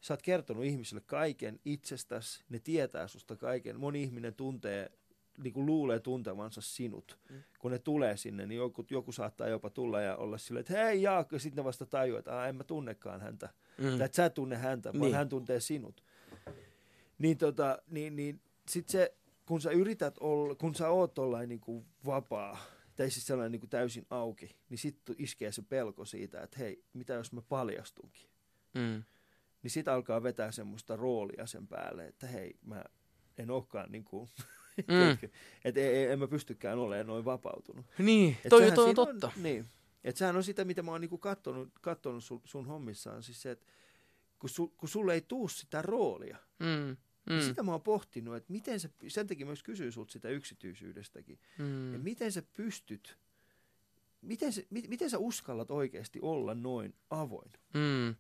Sä oot kertonut ihmisille kaiken itsestäsi, ne tietää susta kaiken. Moni ihminen tuntee, niin kuin luulee tuntevansa sinut. Mm. Kun ne tulee sinne, niin joku, joku saattaa jopa tulla ja olla silleen, että hei Jaakko, ja sitten ne vasta tajuaa, että en mä tunnekaan häntä. Mm. Tai että sä tunne häntä, vaan Niin. niin. hän tuntee sinut. Niin, tota, niin, niin sit se, kun sä yrität olla, kun sä oot tollain niin kuin vapaa, tai siis sellainen niin kuin täysin auki, niin sitten iskee se pelko siitä, että hei, mitä jos mä paljastunkin? Mm. Niin sit alkaa vetää semmoista roolia sen päälle, että hei, mä en olekaan niin kuin, Mm. että ei, ei, en mä pystykään olemaan noin vapautunut. Niin, Et toi, toi on totta. niin. Et sehän on sitä, mitä mä oon niinku kattonut, kattonut sun, sun hommissaan. Siis se, että kun, su, kun sulle ei tuu sitä roolia. Mm. Mm. Mm. Sitä mä oon pohtinut, että miten sä, sen takia myös kysyy sulta sitä yksityisyydestäkin. Mm. Mm. Ja miten sä pystyt, miten, sä, mi, miten sä uskallat oikeasti olla noin avoin? Mm.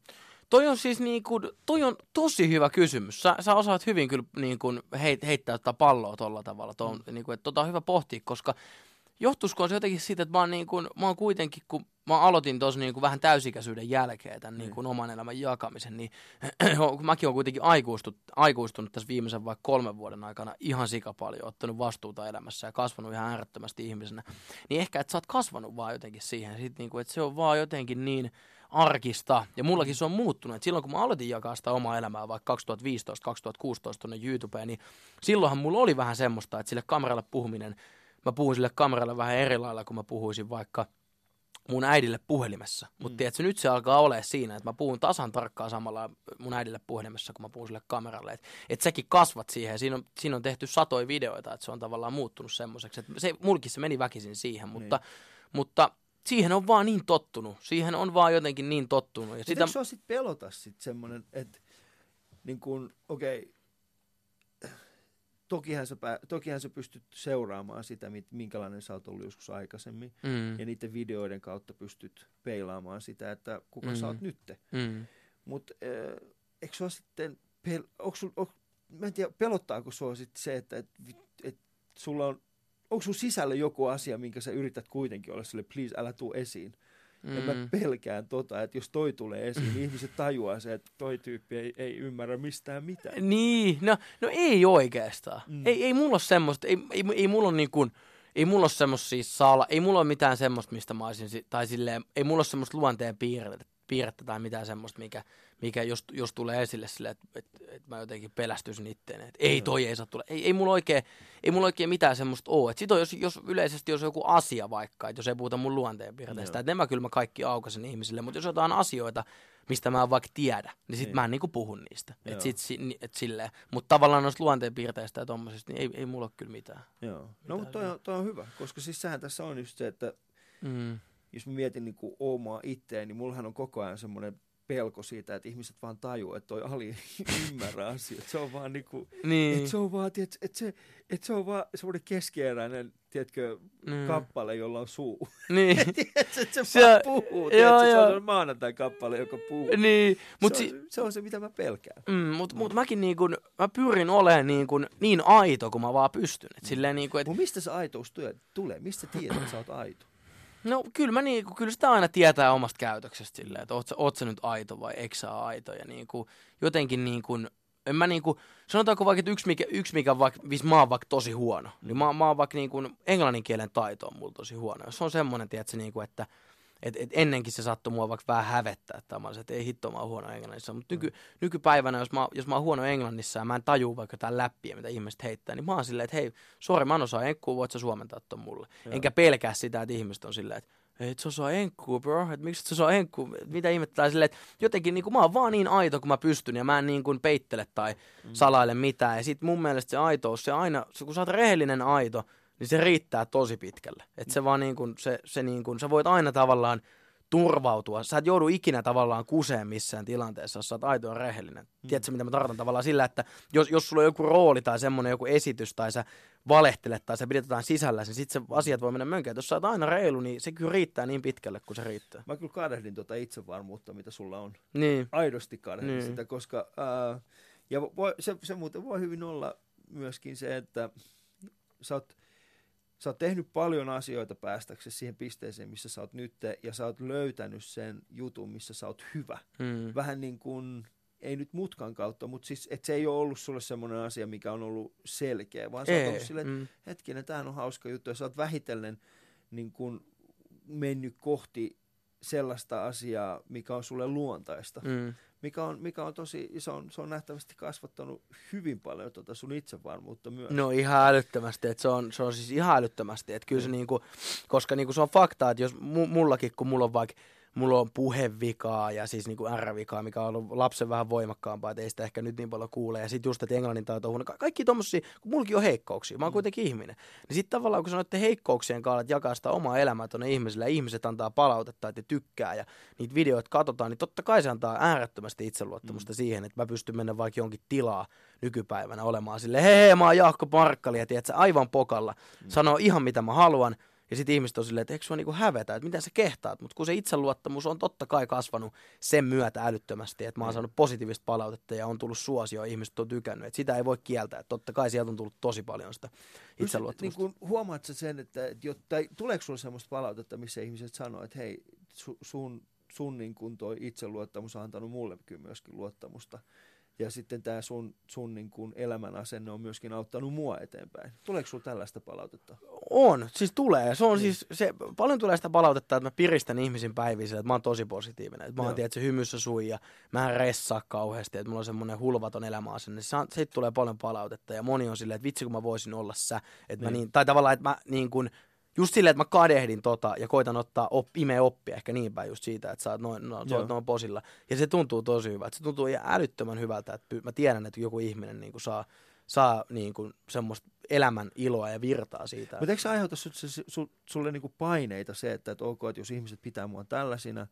Toi on siis niinku, toi on tosi hyvä kysymys. Sä, sä osaat hyvin kyllä niinku heit, heittää tätä palloa tolla tavalla. Tuo on, niinku, että tota on hyvä pohtia, koska johtuisiko se jotenkin siitä, että mä oon, niinku, mä oon kuitenkin, kun mä aloitin tuossa niinku vähän täysikäisyyden jälkeen tämän niinku oman elämän jakamisen, niin mäkin olen kuitenkin aikuistunut, aikuistunut tässä viimeisen vaikka kolmen vuoden aikana ihan sika paljon, ottanut vastuuta elämässä ja kasvanut ihan äärettömästi ihmisenä, niin ehkä, että sä oot kasvanut vaan jotenkin siihen, sit niinku, että se on vaan jotenkin niin arkista. Ja mullakin se on muuttunut. Et silloin kun mä aloitin jakaa sitä omaa elämää vaikka 2015-2016 tuonne YouTubeen, niin silloinhan mulla oli vähän semmoista, että sille kameralle puhuminen, mä puhun sille kameralle vähän eri lailla, kun mä puhuisin vaikka mun äidille puhelimessa. Mutta Mm. tiedätkö, nyt se alkaa olemaan siinä, että mä puhun tasan tarkkaan samalla mun äidille puhelimessa, kun mä puhun sille kameralle. Että et säkin kasvat siihen. Siinä on, siinä on tehty satoja videoita, että se on tavallaan muuttunut semmoiseksi. Että se, mulkin se meni väkisin siihen, mutta, Niin. mutta siihen on vaan niin tottunut. Siihen on vaan jotenkin niin tottunut. Ja Sitä... sitä, sua sit pelota sit semmoinen, että niin kun, okei, tokihan sä, tokihan sä pystyt seuraamaan sitä, minkälainen sä oot ollut joskus aikaisemmin. mm, Ja niiden videoiden kautta pystyt peilaamaan sitä, että kuka mm. Mm. sä oot nytte. mm. Mutta äh, eikö sua sitten, pel- onko sul, on, mä en tiedä, pelottaako sua sitten se, että et, et sulla on, onko sun sisällä joku asia, minkä sä yrität kuitenkin olla sille, please älä tuu esiin. Mm. Ja mä pelkään tota, että jos toi tulee esiin, niin ihmiset tajuaa se, että toi tyyppi ei, ei ymmärrä mistään mitään. Niin, no, no ei oikeastaan. Mm. Ei, ei mulla ole semmoista, ei, ei, ei mulla ole niin kuin, ei mulla ole semmoista siis sala, ei mulla ole mitään semmoista, mistä mä olisin, si- tai silleen, ei mulla ole semmoista luonteen piirrettä, piirrettä tai mitään semmoista, mikä, mikä jos, jos tulee esille silleen, että et, et mä jotenkin pelästyisin itteen, että ei Joo. toi ei saa tulla. Ei, ei, mulla oikein, ei mulla oikein mitään semmoista ole. Et sit on, jos, jos yleisesti jos on joku asia vaikka, että jos ei puhuta mun luonteen piirteistä, että nämä kyllä mä kaikki aukasen ihmisille, mutta jos jotain asioita, mistä mä en vaikka tiedä, niin sit Niin. mä en niinku puhu niistä. Joo. Et sit, si, et silleen. Mutta tavallaan noista luonteenpiirteistä ja tommosista, niin ei, ei mulla ole kyllä mitään. Joo. No Mitä mutta toi, on- toi on hyvä, koska siis sehän tässä on just se, että Mm. Jos mä mietin niin kuin omaa itteen, niin mullahan on koko ajan semmoinen pelko siitä, että ihmiset vaan tajuu, että toi Ali ymmärrä asioita. Se on vaan niinku, Niin. että se on vaan, tiedät, että se, että se on vaan semmoinen keskeeräinen, tiedätkö, Mm. kappale, jolla on suu. Niin. tiedätkö, että se, Se- vaan puhuu, joo, tiedätkö, se joo. on maanantai kappale, joka puhuu. niin. Mut se, si- on, se on se, mitä mä pelkään. Mm, mutta mut mäkin niin kun, mä pyrin olemaan niin, kun, niin aito kuin mä vaan pystyn. Et silleen niin kun, et, Mutta mistä se aitous tulee? Mistä tiedät, että sä oot aito? No kyllä, mä niin kun, kyllä sitä aina tietää omasta käytöksestä silleen, että oot, oot sä nyt aito vai eikö sä aito. Ja niin kun, jotenkin niin kun, en mä niin kun, sanotaanko vaikka, että yksi mikä, yksi mikä vaikka, missä mä oon vaikka tosi huono, niin mä, mä oon vaikka niin kun, englannin kielen taito on mulla tosi huono. Jos on semmoinen, tiedätkö, niin kun, että et, et ennenkin se saattoi mua vaikka vähän hävettää, että, mä olisin, että ei hitto, mä oon huono englannissa. Mutta nyky, nykypäivänä, jos mä, jos mä oon huono englannissa ja mä en tajua vaikka jotain läppiä, mitä ihmiset heittää, niin mä oon silleen, että hei, sori, mä en osaa enkkuu, voit sä suomentaa ton mulle. Joo. Enkä pelkää sitä, että ihmiset on silleen, että et sä osaa enkkuu, bro, että miksi sä osaa enkkuu, mitä ihmettä, silleen, että jotenkin niin kuin, mä oon vaan niin aito, kun mä pystyn, ja mä en niin kuin peittele tai Mm. salaile mitään. Ja sit mun mielestä se aitous, se aina, se, kun sä oot rehellinen aito, niin se riittää tosi pitkälle. Että se vaan niin kuin, se, se niin kuin, sä voit aina tavallaan turvautua. Sä et joudu ikinä tavallaan kuseen missään tilanteessa, jos sä oot aito ja rehellinen. Mm. Tiedätkö, mitä mä tarkoitan tavallaan sillä, että jos, jos sulla on joku rooli tai semmoinen joku esitys tai sä valehtelet tai sä pidät jotain sisällä, niin sit se asiat voi mennä mönkään. Jos sä oot aina reilu, niin se kyllä riittää niin pitkälle kuin se riittää. Mä kyllä kadehdin tuota itsevarmuutta, mitä sulla on. Niin. Aidosti kadehdin Niin. sitä, koska ää, ja voi, se, se muuten voi hyvin olla myöskin se, että sä oot, sä oot tehnyt paljon asioita päästäksesi siihen pisteeseen, missä sä oot nyt, ja sä oot löytänyt sen jutun, missä sä oot hyvä. Mm. Vähän niin kuin, ei nyt mutkan kautta, mutta siis, että se ei ole ollut sulle semmoinen asia, mikä on ollut selkeä, vaan sä oot ollut silleen, että Mm. hetkinen, tämähän on hauska juttu, ja sä oot vähitellen niin kuin mennyt kohti sellaista asiaa, mikä on sulle luontaista, Mm. mikä on, mikä on tosi, se on, se on nähtävästi kasvattanut hyvin paljon tuota sun itsevarmuutta myös. No ihan älyttömästi, että se on, se on siis ihan älyttömästi, että kyllä se niinku, koska niinku se on fakta, että jos mu, mullakin, kun mulla on vaikka mulla on puhevikaa ja siis niinku R-vikaa, mikä on ollut lapsen vähän voimakkaampaa, että ei sitä ehkä nyt niin paljon kuule. Ja sitten just, että englannin taito on huono. Ka- kaikki tommosia, kun mullakin on heikkouksia, mä oon kuitenkin ihminen. Niin sitten tavallaan, kun sanoitte heikkouksien kanssa, että jakaa sitä omaa elämää tuonne ihmisille, ja ihmiset antaa palautetta, että tykkää, ja niitä videoita katsotaan, niin totta kai se antaa äärettömästi itseluottamusta mm. siihen, että mä pystyn mennä vaikka jonkin tilaa nykypäivänä olemaan sille hei, hei mä oon Jaakko Parkkali, ja tiedät, aivan pokalla, mm. sanoo ihan mitä mä haluan, ja sitten ihmiset on silleen, että eikö sua niinku hävetä, että miten sä kehtaat. Mutta kun se itseluottamus on totta kai kasvanut sen myötä älyttömästi, että mä oon mm. saanut positiivista palautetta ja on tullut suosio ja ihmiset on tykännyt. Että sitä ei voi kieltää. Totta kai sieltä on tullut tosi paljon sitä itseluottamusta. Niin huomaat sä sen, että, tai tuleeko sulle sellaista palautetta, missä ihmiset sanoo, että hei, su, sun, sun niin kun toi itseluottamus on antanut mulle kyllä myöskin luottamusta ja sitten tämä sun, sun niin kuin elämän asenne on myöskin auttanut mua eteenpäin. Tuleeko sinulla tällaista palautetta? On, siis tulee. Se on niin. siis, se, paljon tulee sitä palautetta, että mä piristän ihmisin päiviä että mä oon tosi positiivinen. Että mä oon, se hymyssä sui ja mä en ressaa kauheasti, että mulla on semmoinen hulvaton elämäasenne. Se, siitä tulee paljon palautetta ja moni on silleen, että vitsi kun mä voisin olla sä. Että niin. Mä niin, tai tavallaan, että mä niin kuin, just silleen, että mä kadehdin tota ja koitan ottaa op, imeä oppia ehkä niin päin just siitä, että sä oot noin, no, sä oot noin posilla. Ja se tuntuu tosi hyvältä. Se tuntuu ihan älyttömän hyvältä, että mä tiedän, että joku ihminen niin kuin saa, saa niin kuin semmoista elämän iloa ja virtaa siitä. Mutta eikö se aiheuta su, su, su, sulle niin kuin paineita se, että, että ok, että jos ihmiset pitää mua tällaisena,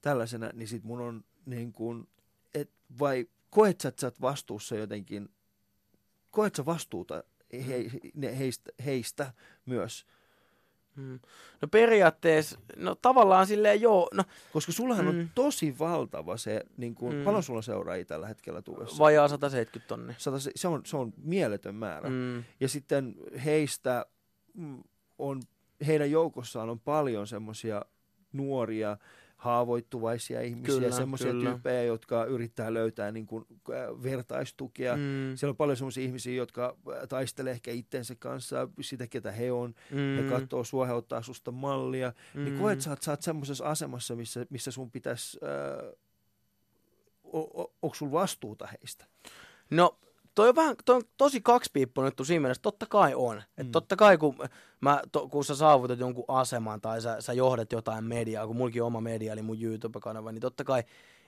tällaisena niin sit mun on niin kuin, et, vai koet sä, että sä oot vastuussa jotenkin, koet sä vastuuta he, he, heistä, heistä myös Mm. No periaatteessa, no tavallaan silleen joo. No, Koska sullahan mm. on tosi valtava se, niin kuin, mm. paljon sulla seuraajia tällä hetkellä tuvessa? Vajaa 170 tonni. se, on, se on mieletön määrä. Mm. Ja sitten heistä mm, on, heidän joukossaan on paljon semmoisia nuoria, haavoittuvaisia ihmisiä, semmoisia tyyppejä, jotka yrittää löytää niin kuin, vertaistukea. Mm. Siellä on paljon semmoisia ihmisiä, jotka taistelee ehkä itsensä kanssa sitä, ketä he on, mm. ja katsoo sua, he ottaa susta mallia. Niin mm. Niin koet, että sä oot semmoisessa asemassa, missä, missä sun pitäisi, äh, onko sulla vastuuta heistä? No toi on, vähän, toi on tosi kaksipiippunen juttu siinä mielessä, totta kai on. Et mm. totta kai kun, mä, to, kun sä saavutat jonkun aseman tai sä, sä johdat jotain mediaa, kun mullakin on oma media eli mun YouTube-kanava, niin totta kai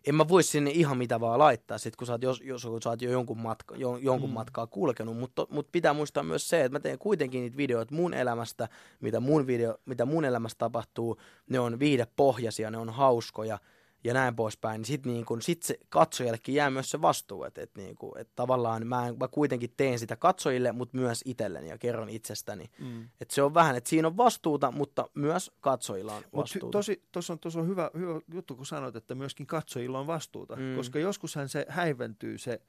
en mä voi sinne ihan mitä vaan laittaa, sit kun sä oot, jos, jos kun sä oot jo jonkun, matka, jo, jonkun mm. matkaa kulkenut, mutta mut pitää muistaa myös se, että mä teen kuitenkin niitä videoita mun elämästä, mitä mun, video, mitä mun elämässä tapahtuu, ne on viihdepohjaisia, ne on hauskoja, ja näin poispäin, niin sitten niin sit se katsojallekin jää myös se vastuu, että et niin kuin, et tavallaan mä, mä kuitenkin teen sitä katsojille, mutta myös itselleni ja kerron itsestäni. Mm. Että se on vähän, että siinä on vastuuta, mutta myös katsojilla on vastuuta. Mut tosi, on, tossa on hyvä, hyvä juttu, kun sanot, että myöskin katsojilla on vastuuta, mm. koska joskushan se häiventyy se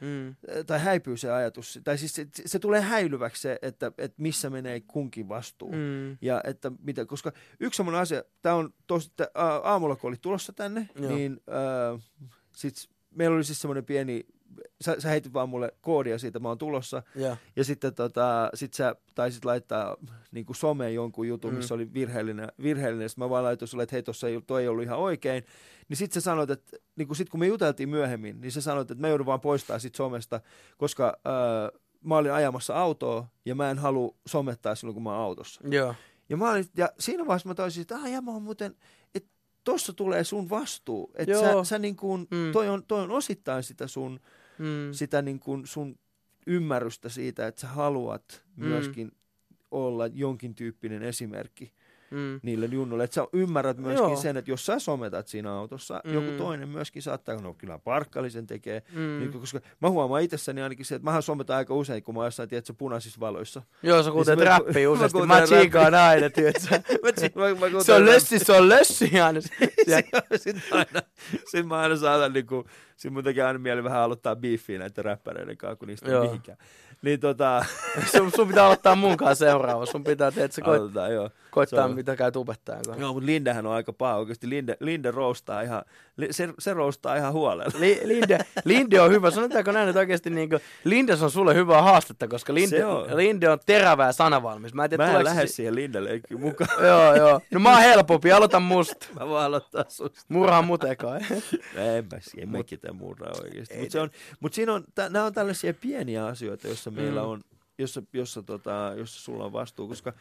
Mm. Tai häipyy se ajatus, tai siis se, se tulee häilyväksi se, että, että missä menee kunkin vastuu. Mm. Ja että mitä, koska yksi semmoinen asia, tämä on tosi, että aamulla kun olit tulossa tänne, Joo. niin äh, sit meillä oli siis semmoinen pieni sä, sä heitit vaan mulle koodia siitä, mä oon tulossa. Ja, ja sitten tota, sit sä taisit laittaa niin kuin someen jonkun jutun, mm. missä oli virheellinen. virheellinen. Sitten mä vaan laitoin sulle, että hei, tossa ei, toi ei ollut ihan oikein. Niin sitten sä sanoit, että niin kuin sit kun me juteltiin myöhemmin, niin sä sanoit, että mä joudun vaan poistaa sit somesta, koska äh, mä olin ajamassa autoa ja mä en halua somettaa silloin, kun mä oon autossa. Joo. Ja, mä olin, ja siinä vaiheessa mä toisin, että ah, ja mä oon muuten, että tossa tulee sun vastuu. Että sä, sä niin kuin, mm. toi, on, toi on osittain sitä sun mm. sitä niin kuin sun ymmärrystä siitä, että sä haluat mm. myöskin olla jonkin tyyppinen esimerkki mm. niille junnuille. Että sä ymmärrät myöskin Joo. sen, että jos sä sometat siinä autossa, mm. joku toinen myöskin saattaa, no kyllä parkkallisen tekee. Mm. Niin, koska mä huomaan itsessäni ainakin se, että mähän sometan aika usein, kun mä oon jossain, tiedätkö, punaisissa valoissa. Joo, sä kuuntelet niin räppiä useasti. Mä, mä tsiikaan aina, tiedätkö. se on lössi, se on lössi aina. Sitten aina, sit mä aina saatan niinku, sit mun tekee aina mieli vähän aloittaa biiffiä näiden räppäreiden kanssa, kun niistä on mihinkään. Niin tota... sun, sun pitää mun kanssa seuraava. Sun pitää, teet, sä koit, Aloitetaan, joo. koittaa, on... mitä käy tubettajan kanssa. Joo, mutta Lindehän on aika paha. Oikeasti Linde, Linde roustaa ihan, se, se roustaa ihan huolella. Li, Linde, Linde on hyvä. Sanotaanko näin, että oikeasti niin kuin, Linde on sulle hyvää haastetta, koska Linde, on. Linde on terävää sanavalmis. Mä en, tiedä, mä en lähde si- siihen Lindelle mukaan. joo, joo. No mä oon helpompi, aloita musta. mä voin aloittaa susta. Murhaa mutekaa. en mä, en mä ketään murraa oikeasti. Mutta mut siinä on, nämä on tällaisia pieniä asioita, joissa meillä mm. on, jossa, jossa, tota, jossa sulla on vastuu, koska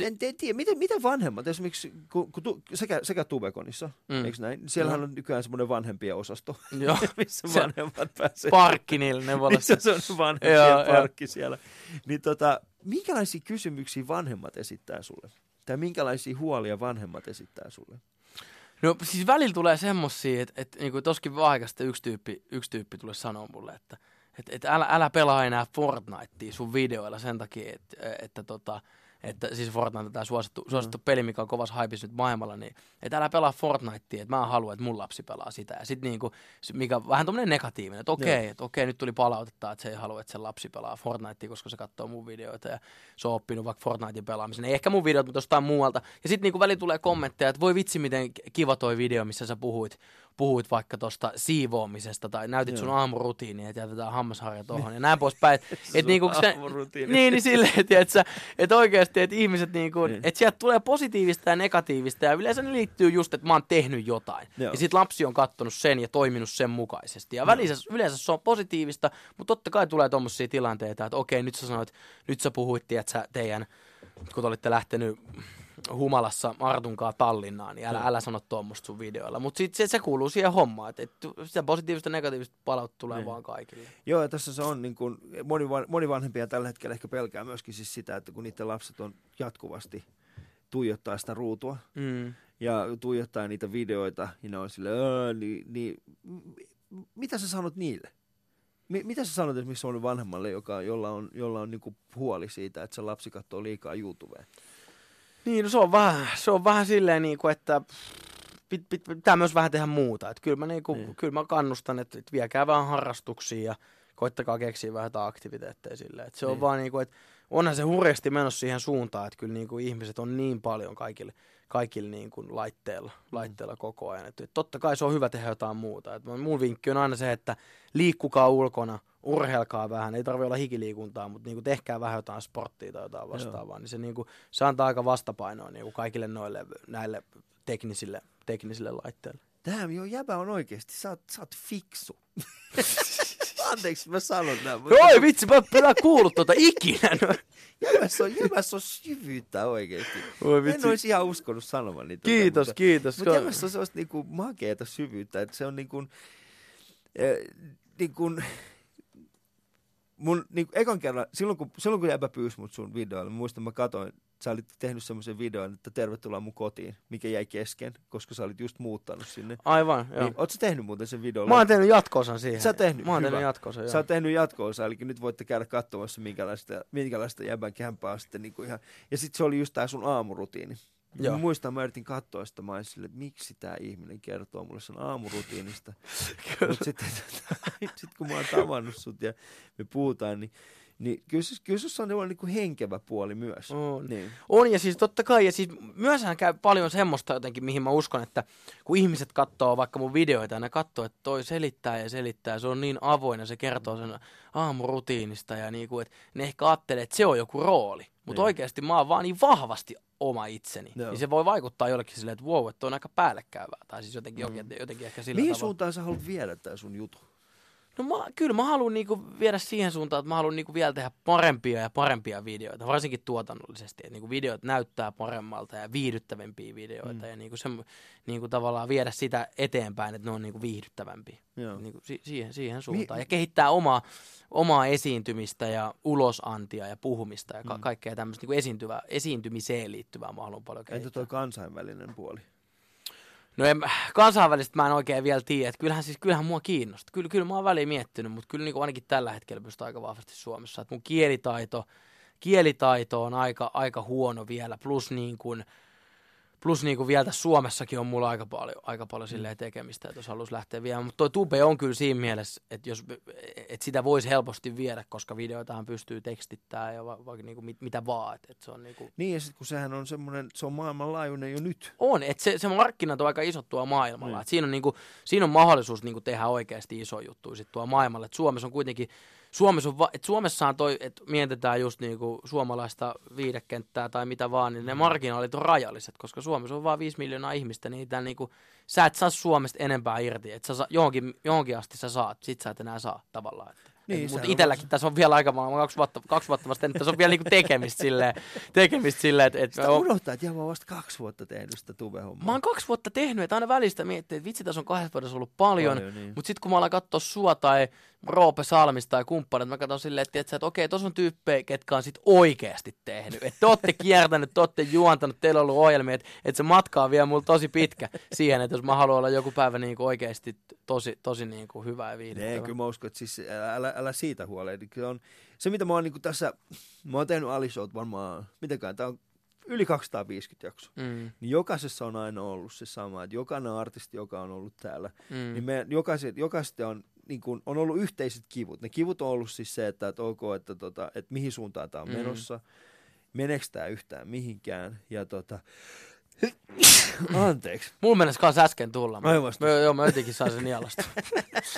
en te- tiedä, miten, miten vanhemmat, esimerkiksi kun, kun tu, sekä, sekä Tubekonissa, Mm. eikö näin? Siellähän Joo. on nykyään semmoinen vanhempien osasto, Joo, missä vanhemmat pääsee. parkki niille, ne voi Missä se on vanhempien Joo, parkki siellä. Niin tota, minkälaisia kysymyksiä vanhemmat esittää sulle? Tai minkälaisia huolia vanhemmat esittää sulle? No siis välillä tulee semmosia, että et, niinku toskin vaikasta yksi tyyppi, yksi tyyppi tulee sanoa mulle, että et, et älä, älä pelaa enää Fortnitea sun videoilla sen takia, että, että tota, että siis Fortnite on tämä suosittu, suosittu Mm. peli, mikä on kovassa haipissa nyt maailmalla, niin että älä pelaa Fortnitea, että mä haluan, että mun lapsi pelaa sitä. Ja sitten niinku, se- mikä vähän tommonen negatiivinen, että okei, että okei, nyt tuli palautetta, että se ei halua, että sen lapsi pelaa Fortnitea, koska se katsoo mun videoita ja se on oppinut vaikka Fortnitein pelaamisen. Ei ehkä mun videot, mutta jostain muualta. Ja sitten niinku väli tulee kommentteja, että voi vitsi, miten kiva toi video, missä sä puhuit, puhuit vaikka tuosta siivoamisesta tai näytit sun Joo. aamurutiiniin, että jätetään hammasharja tuohon ja näin poispäin. Et niinku, se, niin, niin silleen, että et oikeasti, että ihmiset niinku, Niin. että sieltä tulee positiivista ja negatiivista ja yleensä ne liittyy just, että mä oon tehnyt jotain. Joo. Ja sit lapsi on kattonut sen ja toiminut sen mukaisesti. Ja välissä, yleensä se on positiivista, mutta totta kai tulee tommosia tilanteita, että okei, nyt sä sanoit, nyt sä puhuit, että sä teidän, kun te olitte lähtenyt humalassa Artunkaa Tallinnaan, niin älä, Joo. älä sano tuommoista sun videoilla. Mutta sit se, se kuuluu siihen hommaan, että et, sitä positiivista ja negatiivista palautta tulee Niin. vaan kaikille. Joo, ja tässä se on, niin kuin, moni, moni vanhempia tällä hetkellä ehkä pelkää myöskin siis sitä, että kun niiden lapset on jatkuvasti tuijottaa sitä ruutua Mm. ja tuijottaa niitä videoita, ja ne on silleen, niin, niin mitä sä sanot niille? Mi- mitä sä sanot esimerkiksi semmoinen vanhemmalle, joka, jolla on, jolla on niin kuin huoli siitä, että se lapsi katsoo liikaa YouTubea? Niin, no se on vähän, se on vähän silleen niin kuin, että pit, pit, pitää myös vähän tehdä muuta. Että kyllä, mä niin kuin, Niin. kyllä mä kannustan, että, että viekää vähän harrastuksia ja koittakaa keksiä vähän jotain aktiviteetteja silleen. Että se on Niin. vaan niin kuin, että onhan se hurjasti menossa siihen suuntaan, että kyllä niin kuin ihmiset on niin paljon kaikille, kaikille niin kuin laitteilla, laitteilla koko ajan. Että totta kai se on hyvä tehdä jotain muuta. Että mun vinkki on aina se, että liikkukaa ulkona, urheilkaa vähän, ei tarvitse olla hikiliikuntaa, mutta niinku tehkää vähän jotain sporttia tai jotain vastaavaa, niin se, niinku, se antaa aika vastapainoa niinku kaikille noille näille teknisille, teknisille laitteille. Damn, joo, jäbä on oikeasti, sä oot, sä oot fiksu. Anteeksi, mä sanon näin. Oi vitsi, mä en kuullut tuota ikinä. Jäbässä on, jäbässä on syvyyttä oikeesti. Oi En vitsi. olisi ihan uskonut sanovan niitä. Kiitos, mutta, kiitos. Mutta jäbässä on sellaista niinku makeata syvyyttä, että se on niinku, äh, niinku mun niinku ekan kerran, silloin kun, silloin kun jäbä pyysi mut sun videoille, mä muistan mä katoin, sä olit tehnyt semmoisen videon, että tervetuloa mun kotiin, mikä jäi kesken, koska sä olit just muuttanut sinne. Aivan, joo. Niin, oot sä tehnyt muuten sen videon? Mä oon tehnyt jatkoosan siihen. Sä tehnyt, Mä oon hyvä. tehnyt jatkoosan, joo. Sä oot tehnyt jatko-osa, eli nyt voitte käydä katsomassa, minkälaista, minkälaista jäbän kämpää sitten niinku ihan... Ja sitten se oli just tää sun aamurutiini. Joo. Mä muistan, mä yritin katsoa sitä, mä silleen, että miksi tämä ihminen kertoo mulle sen aamurutiinista. Mutta sitten sit kun mä oon tavannut sut ja me puhutaan, niin, niin kyllä, kyllä sussa on niinku henkevä puoli myös. On. Niin. On ja siis totta kai, ja siis myöshän käy paljon semmoista jotenkin, mihin mä uskon, että kun ihmiset katsoo vaikka mun videoita ja ne katsoo, että toi selittää ja selittää, se on niin avoin ja se kertoo sen aamurutiinista ja niinku, että ne ehkä ajattelee, että se on joku rooli. Mutta Niin. oikeasti mä oon vaan niin vahvasti oma itseni. Joo. Niin se voi vaikuttaa jollekin silleen, että wow, että on aika päällekkäyvää. Tai siis jotenkin, Mm. jotenkin, jotenkin ehkä sillä Mihin tavalla. suuntaan sä haluat viedä tää sun jutu? No mä, kyllä mä haluan niinku viedä siihen suuntaan, että mä haluan niinku vielä tehdä parempia ja parempia videoita, varsinkin tuotannollisesti. Että niinku videot näyttää paremmalta ja viihdyttävämpiä videoita Mm. ja niinku se, niinku tavallaan viedä sitä eteenpäin, että ne on niinku viihdyttävämpiä. Joo. Niinku si- siihen, siihen suuntaan. ja kehittää omaa, omaa esiintymistä ja ulosantia ja puhumista ja ka- Mm. kaikkea tämmöistä niinku esiintyvää, esiintymiseen liittyvää mä haluan paljon Entä kehittää. toi kansainvälinen puoli? No en, kansainvälisesti mä en oikein vielä tiedä, että kyllähän, siis, kyllähän mua kiinnostaa. Kyllä, kyllä mä oon väliin miettinyt, mutta kyllä niin kuin ainakin tällä hetkellä pystyy aika vahvasti Suomessa. Et mun kielitaito, kielitaito on aika, aika huono vielä, plus niin kuin, plus niin kuin vielä tässä Suomessakin on mulla aika paljon, aika paljon silleen tekemistä, että jos haluaisi lähteä viemään. Mutta toi tube on kyllä siinä mielessä, että, jos, että sitä voisi helposti viedä, koska videoitahan pystyy tekstittämään ja va, vaikka niin kuin mit, mitä vaan. Että, että se on niin kuin, Niin, ja sitten kun sehän on semmoinen, se on maailmanlaajuinen jo nyt. on, että se, se markkinat on aika isot tuolla maailmalla. Niin. Et siinä, on niinku, siinä on mahdollisuus niinku tehdä oikeasti iso juttu sit tuolla maailmalla. Et Suomessa on kuitenkin, Suomessa on, va- et Suomessahan toi, että mietitään just niinku suomalaista viidekenttää tai mitä vaan, niin ne marginaalit on rajalliset, koska Suomessa on vain 5 miljoonaa ihmistä, niin tää niinku, sä et saa Suomesta enempää irti. Et sä saa, johonkin, johonkin asti sä saat, sit sä et enää saa tavallaan. Että. Niin, Mutta itselläkin tässä on vielä aika mä kaksi vuotta, kaksi vuotta vasta, että tässä on vielä niinku tekemistä silleen, tekemistä silleen että, että Sitä unohtaa, että on vasta kaksi vuotta tehnyt sitä tubehommaa. Mä oon kaksi vuotta tehnyt, että aina välistä miettii, että vitsi, tässä on kahdessa vuodessa ollut paljon, Paljon, niin. mutta sitten kun mä alan katsoa sua tai Roope Salmista tai kumppanit, mä katson silleen, että, tiiätkö, että okei, tuossa on tyyppejä, ketkä on sit oikeasti tehnyt. Että te ootte kiertänyt, te ootte juontanut, teillä on ollut ohjelmia, että, että se matka on vielä mulla tosi pitkä siihen, että jos mä haluan olla joku päivä niin kuin oikeasti tosi, tosi niin kuin hyvä ja viihdyttävä. kyllä mä uskon, että siis älä, älä, siitä huolehdi. On, se, mitä mä oon niin tässä, mä oon tehnyt Alishowt varmaan, mitenkään, tää on yli 250 jaksoa. Mm, Niin jokaisessa on aina ollut se sama, että jokainen artisti, joka on ollut täällä, mm, niin me jokaiset, jokaisesti on, niin kuin, on ollut yhteiset kivut. Ne kivut on ollut siis se, että, että ok, että, tota, että mihin suuntaan tämä on Mm. menossa, meneekö tämä yhtään mihinkään, ja tota, anteeksi, Mulla mennessä kanssa äsken tulla. Vasta. Mä, joo, mä jotenkin sain sen nialasta.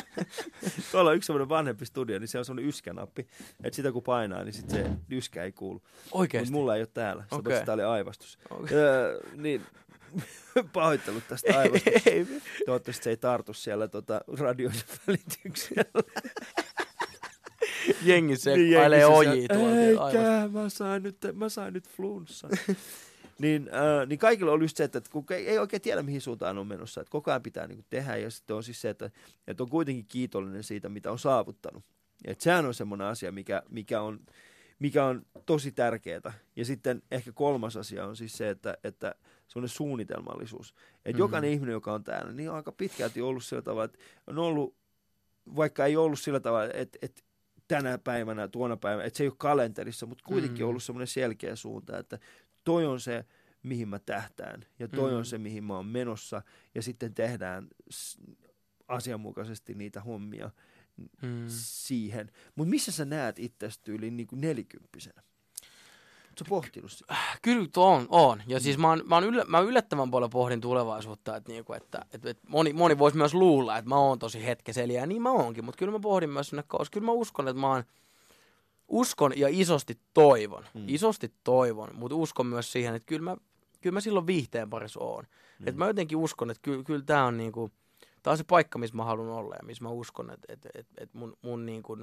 tuolla on yksi semmoinen vanhempi studio, niin se on semmoinen yskänappi, että sitä kun painaa, niin sit se yskä ei kuulu. Mutta Oikeesti. mulla ei ole täällä, Okei. okay. oli aivastus. Okei. Öö, niin, pahoittelut tästä aivastuksesta. Ei, Toivottavasti se ei tartu siellä tota, radioiden välityksellä. jengi se Niin ailee sisä- tuolta mä sain nyt, mä sain nyt flunssa. niin, äh, niin kaikilla oli just se, että että kun ei oikein tiedä, mihin suuntaan on menossa. Että koko ajan pitää niin tehdä ja sitten on siis se, että, että on kuitenkin kiitollinen siitä, mitä on saavuttanut. Et sehän on semmoinen asia, mikä, mikä, on, mikä on tosi tärkeää. Ja sitten ehkä kolmas asia on siis se, että, että semmoinen suunnitelmallisuus. Että Mhm. jokainen ihminen, joka on täällä, niin on aika pitkälti ollut sillä tavalla, että on ollut, vaikka ei ollut sillä tavalla, että, että tänä päivänä, tuona päivänä, että se ei ole kalenterissa, mutta kuitenkin Mm. on ollut semmoinen selkeä suunta, että toi on se, mihin mä tähtään ja toi Mm. on se, mihin mä oon menossa ja sitten tehdään asianmukaisesti niitä hommia Mm. siihen. Mutta missä sä näet itsestä tyyliin niin kuin nelikymppisenä? Oletko pohtinut sitä? Kyllä tuo on, on. Ja siis mä, oon, mä, oon yllä, mä yllättävän paljon pohdin tulevaisuutta, että, niinku, että, että, että moni, moni voisi myös luulla, että mä oon tosi hetkeseliä, ja niin mä oonkin, mutta kyllä mä pohdin myös sinne, koska kyllä mä uskon, että mä oon, uskon ja isosti toivon, Mm. isosti toivon, mutta uskon myös siihen, että kyllä mä, kyllä mä silloin viihteen parissa oon. Mm. Että mä jotenkin uskon, että kyllä, kyllä tämä on niinku, tää on se paikka, missä mä haluan olla ja missä mä uskon, että, että, että, että mun, mun niinku,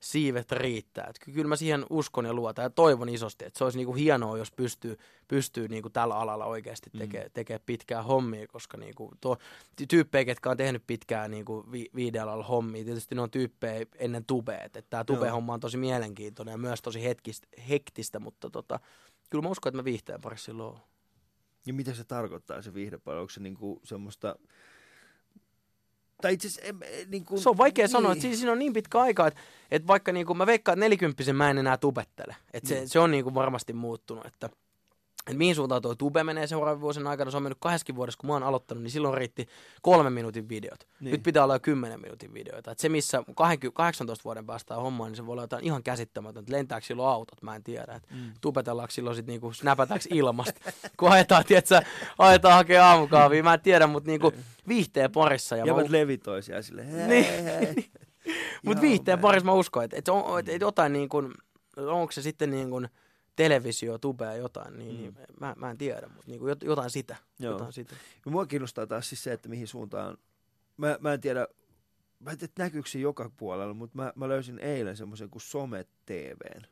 siivet riittää. Et ky- kyllä mä siihen uskon ja luotan ja toivon isosti, että se olisi niinku hienoa, jos pystyy, pystyy niinku tällä alalla oikeasti Mm. tekemään tekee pitkää hommia, koska niinku tuo, ty- tyyppejä, ketkä on tehnyt pitkää niinku vi- viidealalla hommia, tietysti ne on tyyppejä ennen tubeet, että tämä tube-homma on tosi mielenkiintoinen ja myös tosi hetkistä, hektistä, mutta tota, kyllä mä uskon, että mä viihteen parissa silloin. Ja mitä se tarkoittaa se viihdepalvelu? Onko se niinku semmoista... Tai itse asiassa... em- em- Niinku, Se on vaikea niin. sanoa, että siinä, siinä on niin pitkä aika, että, että vaikka niin kuin mä veikkaan, että nelikymppisen mä en enää tubettele. Että se, Mm. se on niin kuin varmasti muuttunut, että, että mihin suuntaan tuo tube menee seuraavien vuosien aikana. Se on mennyt kahdessakin vuodessa, kun mä oon aloittanut, niin silloin riitti kolmen minuutin videot. Niin. Niin. Nyt pitää olla jo kymmenen minuutin videoita. Et se, missä 20, 18 vuoden päästä on hommaa, niin se voi olla jotain ihan käsittämätöntä. Lentääkö silloin autot, mä en tiedä. Et Mm. tupetellaanko silloin sitten niinku, snäpätäänkö ilmasta, kun ajetaan, tiedätkö, ajetaan hakea aamukahvia, mä en tiedä, mutta niinku, viihteen parissa. Ja mä Jävät levitoi siellä silleen, hei, Niin. hei. Mutta Joo, viihteen mä- parissa mä uskon, että, on, että, että jotain niin kuin, onko se sitten niin kuin televisio, tubea jotain, niin, Mm. mm. niin mä, mä en tiedä, mutta niin kuin jot- jotain sitä. Joo. Jotain sitä. Ja mua kiinnostaa taas siis se, että mihin suuntaan, mä, mä en tiedä, mä en tiedä näkyykö se joka puolella, mutta mä, mä löysin eilen semmoisen kuin Some TVn.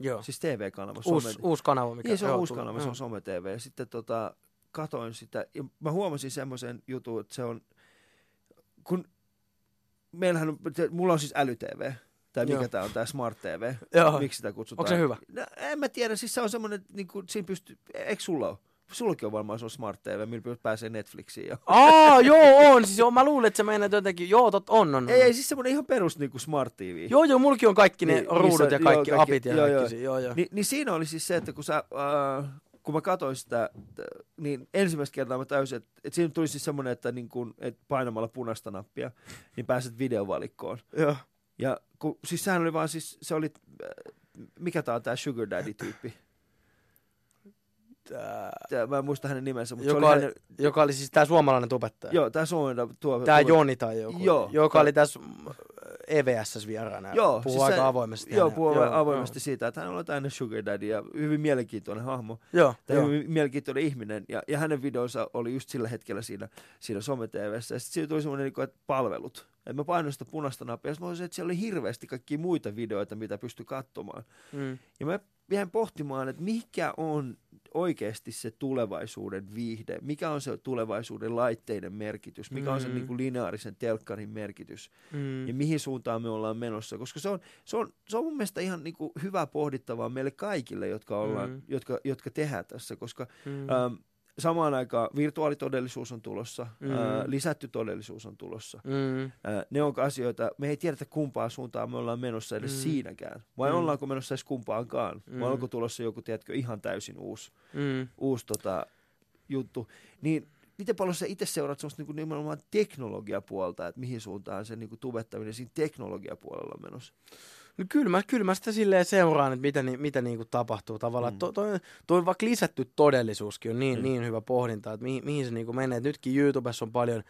Joo. Siis TV-kanava. Uusi, Some... uusi kanava, mikä Niin, se on joo, uusi tuli. kanava, se Joo. on Some TV. Ja sitten tota, katoin sitä, ja mä huomasin semmoisen jutun, että se on, kun meillähän on, mulla on siis äly-TV, tai mikä tämä on, tämä Smart TV. Joo. Miksi sitä kutsutaan? Onko se hyvä? No, en mä tiedä, siis se on semmoinen, niin kuin, siinä pystyy, eikö sulla ole? Sullakin on varmaan se on Smart TV, millä pääsee Netflixiin. Ja... Aa, joo, on. Siis joo, mä luulin, että se meinaat jotenkin, joo, tot, on, on. Ei, on. ei siis semmoinen ihan perus niin kuin Smart TV. Joo, joo, mulki on kaikki ne Niin, ruudut missä- ja kaikki, joo, kaikki- apit ja joo, kaikki. joo. siinä, Joo, joo. Ni, niin siinä oli siis se, että kun, sä, äh, kun mä katsoin sitä, niin ensimmäistä kertaa mä täysin, että, että siinä tuli siis semmoinen, että, niin kun, että painamalla punaista nappia, niin pääset videovalikkoon. joo. Ja kun, siis sehän oli vaan siis, se oli, äh, mikä tää on tää Sugar Daddy-tyyppi? Tää, Tää, mä en muista hänen nimensä, mutta joka, se oli oli, hänen, joka oli siis tää suomalainen tubettaja. joo, tää Suomen tuo. Tää Joni tai joku. Joo. Joka oli tässä mm, EVS vieraana. Joo, puhuu siis aika se- avoimesti. Joo, puhuu avoimesti siitä, että hän on täynnä sugar daddy ja hyvin mielenkiintoinen hahmo. Joo, Tai joo. hyvin mielenkiintoinen ihminen. Ja, ja hänen videonsa oli just sillä hetkellä siinä, siinä some TVssä. Ja sitten siitä tuli semmoinen, niin että palvelut. Että mä painoin sitä punaista nappia. Ja mä olisin, että siellä oli hirveästi kaikkia muita videoita, mitä pystyi katsomaan. Mm. Ja mä jäin pohtimaan, että mikä on oikeasti se tulevaisuuden viihde, mikä on se tulevaisuuden laitteiden merkitys, mikä on se Mm. niin kuin lineaarisen telkkarin merkitys Mm. ja mihin suuntaan me ollaan menossa. Koska se on, se on, se on mun mielestä ihan niin kuin hyvä pohdittavaa meille kaikille, jotka, ollaan, Mm. jotka, jotka tehdään tässä, koska Mm. ähm, samaan aikaan virtuaalitodellisuus on tulossa, Mm. ää, lisätty todellisuus on tulossa. Mm. Ää, ne on asioita, me ei tiedetä kumpaa suuntaan me ollaan menossa edes Mm. siinäkään. Vai Mm. ollaanko menossa edes kumpaankaan? Mm. Vai onko tulossa joku, tiedätkö, ihan täysin uusi, Mm. uusi tota, juttu. Niin miten paljon sä itse seuraat semmoista niin nimenomaan teknologiapuolta, että mihin suuntaan se niin tubettaminen siinä teknologiapuolella on menossa? No kyllä mä, kyllä mä sitä silleen seuraan, että mitä, mitä niinku tapahtuu tavallaan. Mm. Mm. Toi, toi, toi vaikka lisätty todellisuuskin on niin, Mm. mm. niin hyvä pohdinta, että mihin, mihin se niinku menee. Et nytkin YouTubessa on paljon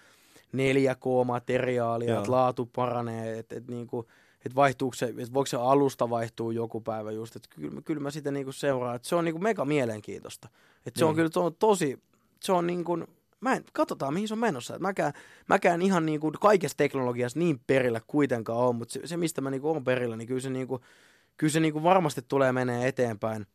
4K-materiaalia, Joo. että laatu paranee, että et niinku, et vaihtuuko se, et voiko se alusta vaihtuu joku päivä just, että kyllä, mä- kyllä mä sitä niinku seuraan, että se on niinku mega mielenkiintoista. Että se on Niin. kyllä to, tosi, se on niinku, mä en, katsotaan mihin se on menossa. Et mäkään, mäkään ihan niinku kaikessa teknologiassa niin perillä kuitenkaan on, mutta se, se mistä mä niinku on perillä, niin kyllä se, niinku, kyllä se niinku varmasti tulee menee eteenpäin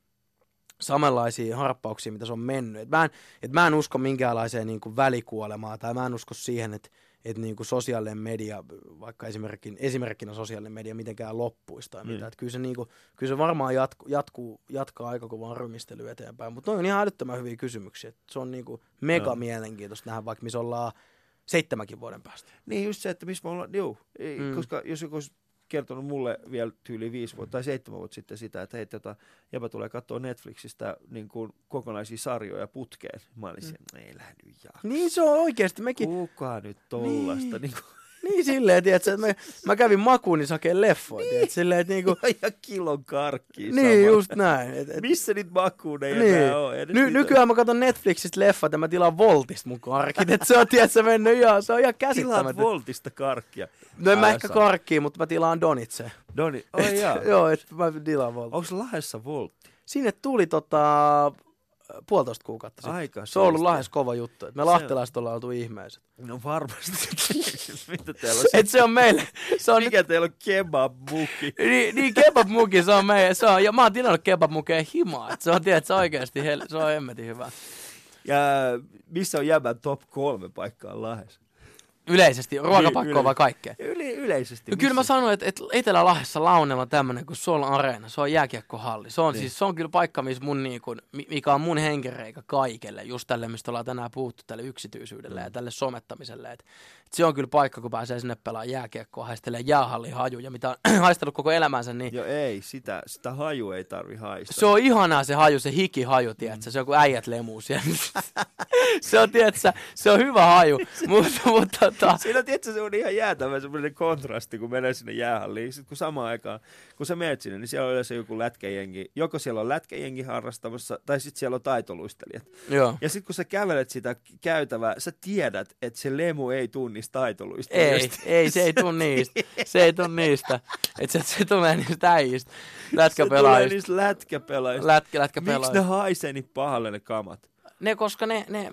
samanlaisia harppauksia, mitä se on mennyt. Et mä, en, et mä en usko minkäänlaiseen niinku välikuolemaan, tai mä en usko siihen, että et niinku sosiaalinen media, vaikka esimerkkin, esimerkkinä sosiaalinen media, mitenkään loppuisi tai Niin. mitä. Et kyllä, se niinku, kyllä se varmaan jatku, jatkuu, jatkaa aika kovaa rymistelyä eteenpäin. Mutta on ihan älyttömän hyviä kysymyksiä. Et se on niinku mega Joo. mielenkiintoista nähdä, vaikka missä ollaan seitsemänkin vuoden päästä. Niin just se, että missä me ollaan, ei, Mm. koska jos joku olisi kertonut mulle vielä tyyli viisi vuotta tai seitsemän vuotta sitten sitä, että hei, tota, jäbä tulee katsoa Netflixistä niin kuin kokonaisia sarjoja putkeen. Mä olisin, mm. ei lähdy jaksa. Niin se on oikeasti. Mekin, Kuka nyt tollasta? Niin. Niin. Niin niin silleen, tiedätkö, että mä, mä kävin makuun, niin sakeen leffoja, tiedätkö, silleen, että niinku, kuin, ja kilon karkkia niin samalla. just näin. Et, et, Missä niitä makuun ei Niin. ole? Edes Ny, niitä- nykyään mä katson Netflixistä leffat ja mä tilaan Voltista mun karkit. Et se on, tiedätkö, mennyt ihan, se on ihan Tilaat käsittämättä. Voltista karkkia. No en mä ehkä karkkiin, mutta mä tilaan Donitse. Doni, ai jaa. Joo, et mä tilaan Voltista. Onko Lahdessa Voltti? Sinne tuli tota, puolitoista kuukautta sitten. Aika Se on ollut. Lahdessa kova juttu. Et me Se- lahtelaiset ollaan oltu ihmeiset. No varmasti. Mitä teillä on? Et se on meille, se on Mikä teillä on kebab-muki? Niin, niin kebabmuki, se on meidän, se on, ja mä oon tilannut kebabmukeja himaa, että se on, tiedät, se oikeesti, hel, se on hemmetin hyvä. Ja missä on jäbän top kolme paikkaa Lahdessa? Yleisesti, ruokapakkoa yle- vai kaikkea? Yli, yleisesti. No kyllä mä sanoin, että, että Etelä-Lahdessa Launella on tämmönen kuin Sol Arena, se on jääkiekkohalli. Se on Niin. siis, se on kyllä paikka, missä mun niin kuin, mi- mikä on mun henkereikä kaikelle, just tälle, mistä ollaan tänään puhuttu, tälle yksityisyydelle ja tälle somettamiselle. Et, et se on kyllä paikka, kun pääsee sinne pelaamaan jääkiekkoa, haistelee jäähallin hajuja, mitä on haistellut koko elämänsä, niin Joo ei, sitä, sitä haju ei tarvi haista. Se on ihanaa se haju, se hikihaju, tiedätkö? Se on kuin äijät lemuu siellä. se on, tiedätkö, se on hyvä haju, mutta, mutta tota, Siinä tiedätkö, se on ihan jäätävä semmoinen kontrasti, kun menee sinne jäähalliin. Sitten kun samaan aikaan, kun sä menet sinne, niin siellä on yleensä joku lätkäjengi. Joko siellä on lätkäjengi harrastamassa, tai sitten siellä on taitoluistelijat. joo. Ja sitten kun sä kävelet sitä käytävää, sä tiedät, että se lemu ei tunnista Ei, taitoluistelijoista. ei, se ei tuu niistä. Se ei tuu niistä. Et se, se tulee niistä äijistä. Se tulee Lätkäpelaajista. niistä lätkäpelaajista. Lätkä, Miksi ne lätkäpelaajista. haisee niin pahalle ne kamat? Ne, koska ne, ne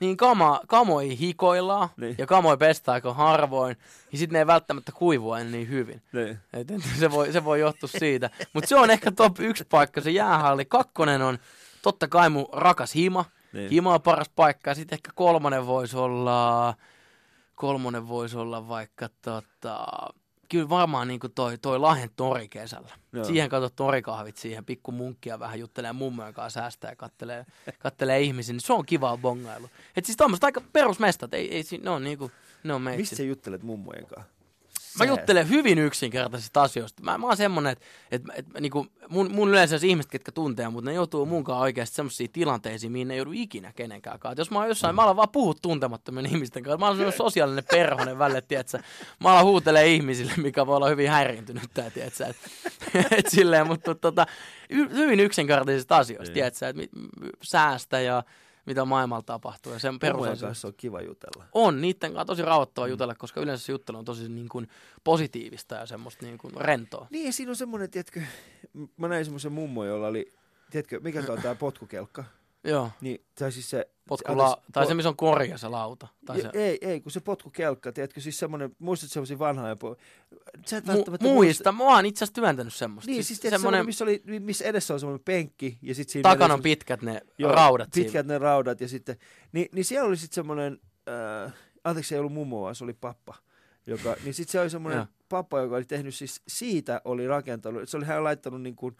niin kama, kamoi hikoillaan Niin. ja kamoi pestää aika harvoin. Ja sitten ne ei välttämättä kuivua niin hyvin. Niin. Et, et, se, voi, se voi johtua siitä. Mutta se on ehkä top yksi paikka, se jäähalli. Kakkonen on totta kai mun rakas hima. Niin. Hima on paras paikka. Sitten ehkä kolmonen voisi olla, kolmonen voisi olla vaikka tota, kyllä varmaan niin toi, toi Lahden tori kesällä. Joo. Siihen katsot torikahvit siihen, pikku munkkia vähän juttelee mummojen kanssa säästää ja kattelee, kattelee ihmisiä, niin se on kivaa bongailu. Et siis tommoset aika perusmestat, ei, ei, ne on niinku, ne on meitsit. Mistä sä juttelet mummojen kanssa? Mä juttelen hyvin yksinkertaisista asioista. Mä, mä oon semmonen, että et, et, niinku, mun, mun yleensä se ihmiset, ketkä tuntee, mutta ne joutuu munkaan oikeasti semmoisiin tilanteisiin, mihin ne ei joudu ikinä kenenkään kanssa. Et Jos mä oon jossain, mä alan vaan puhua tuntemattomien ihmisten kanssa. Mä oon semmoinen sosiaalinen perhonen välillä, tietsä. Mä alan huutelee ihmisille, mikä voi olla hyvin häiriintynyt, tää, tietsä. Et, et silleen, mutta tota, hyvin yksinkertaisista asioista, Niin. tietsä. Et, mi- m- säästä ja mitä maailmalla tapahtuu. Ja sen perusasia. kanssa on kiva jutella. On, niiden kanssa tosi rauhoittava Mm. jutella, koska yleensä se juttelu on tosi niin kuin, positiivista ja semmoista niin kuin, rentoa. Niin, siinä on semmoinen, tiedätkö, mä näin semmoisen mummo, jolla oli, tiedätkö, mikä se on tää potkukelkka? Joo, Niin, tai siis se... potkula, anteeksi, tai po- se, missä on korja se lauta. Tai se, ei, ei, kun se potkukelkka, tiedätkö, siis semmoinen, muistat semmoisia vanhaa po... Sä et mu- välttämättä muista, mä oon itse asiassa työntänyt semmoista. Niin, siis tiedätkö, semmoinen, missä, oli, missä edessä on semmoinen penkki, ja sitten siinä... takana on pitkät ne Joo, raudat Pitkät siinä. ne raudat, ja sitten... Niin, niin siellä oli sitten semmoinen, äh, anteeksi, se ei ollut mummo, vaan se oli pappa. Joka, niin sitten se oli semmoinen pappa, joka oli tehnyt siis, siitä oli rakentanut, se oli hän laittanut niin kuin,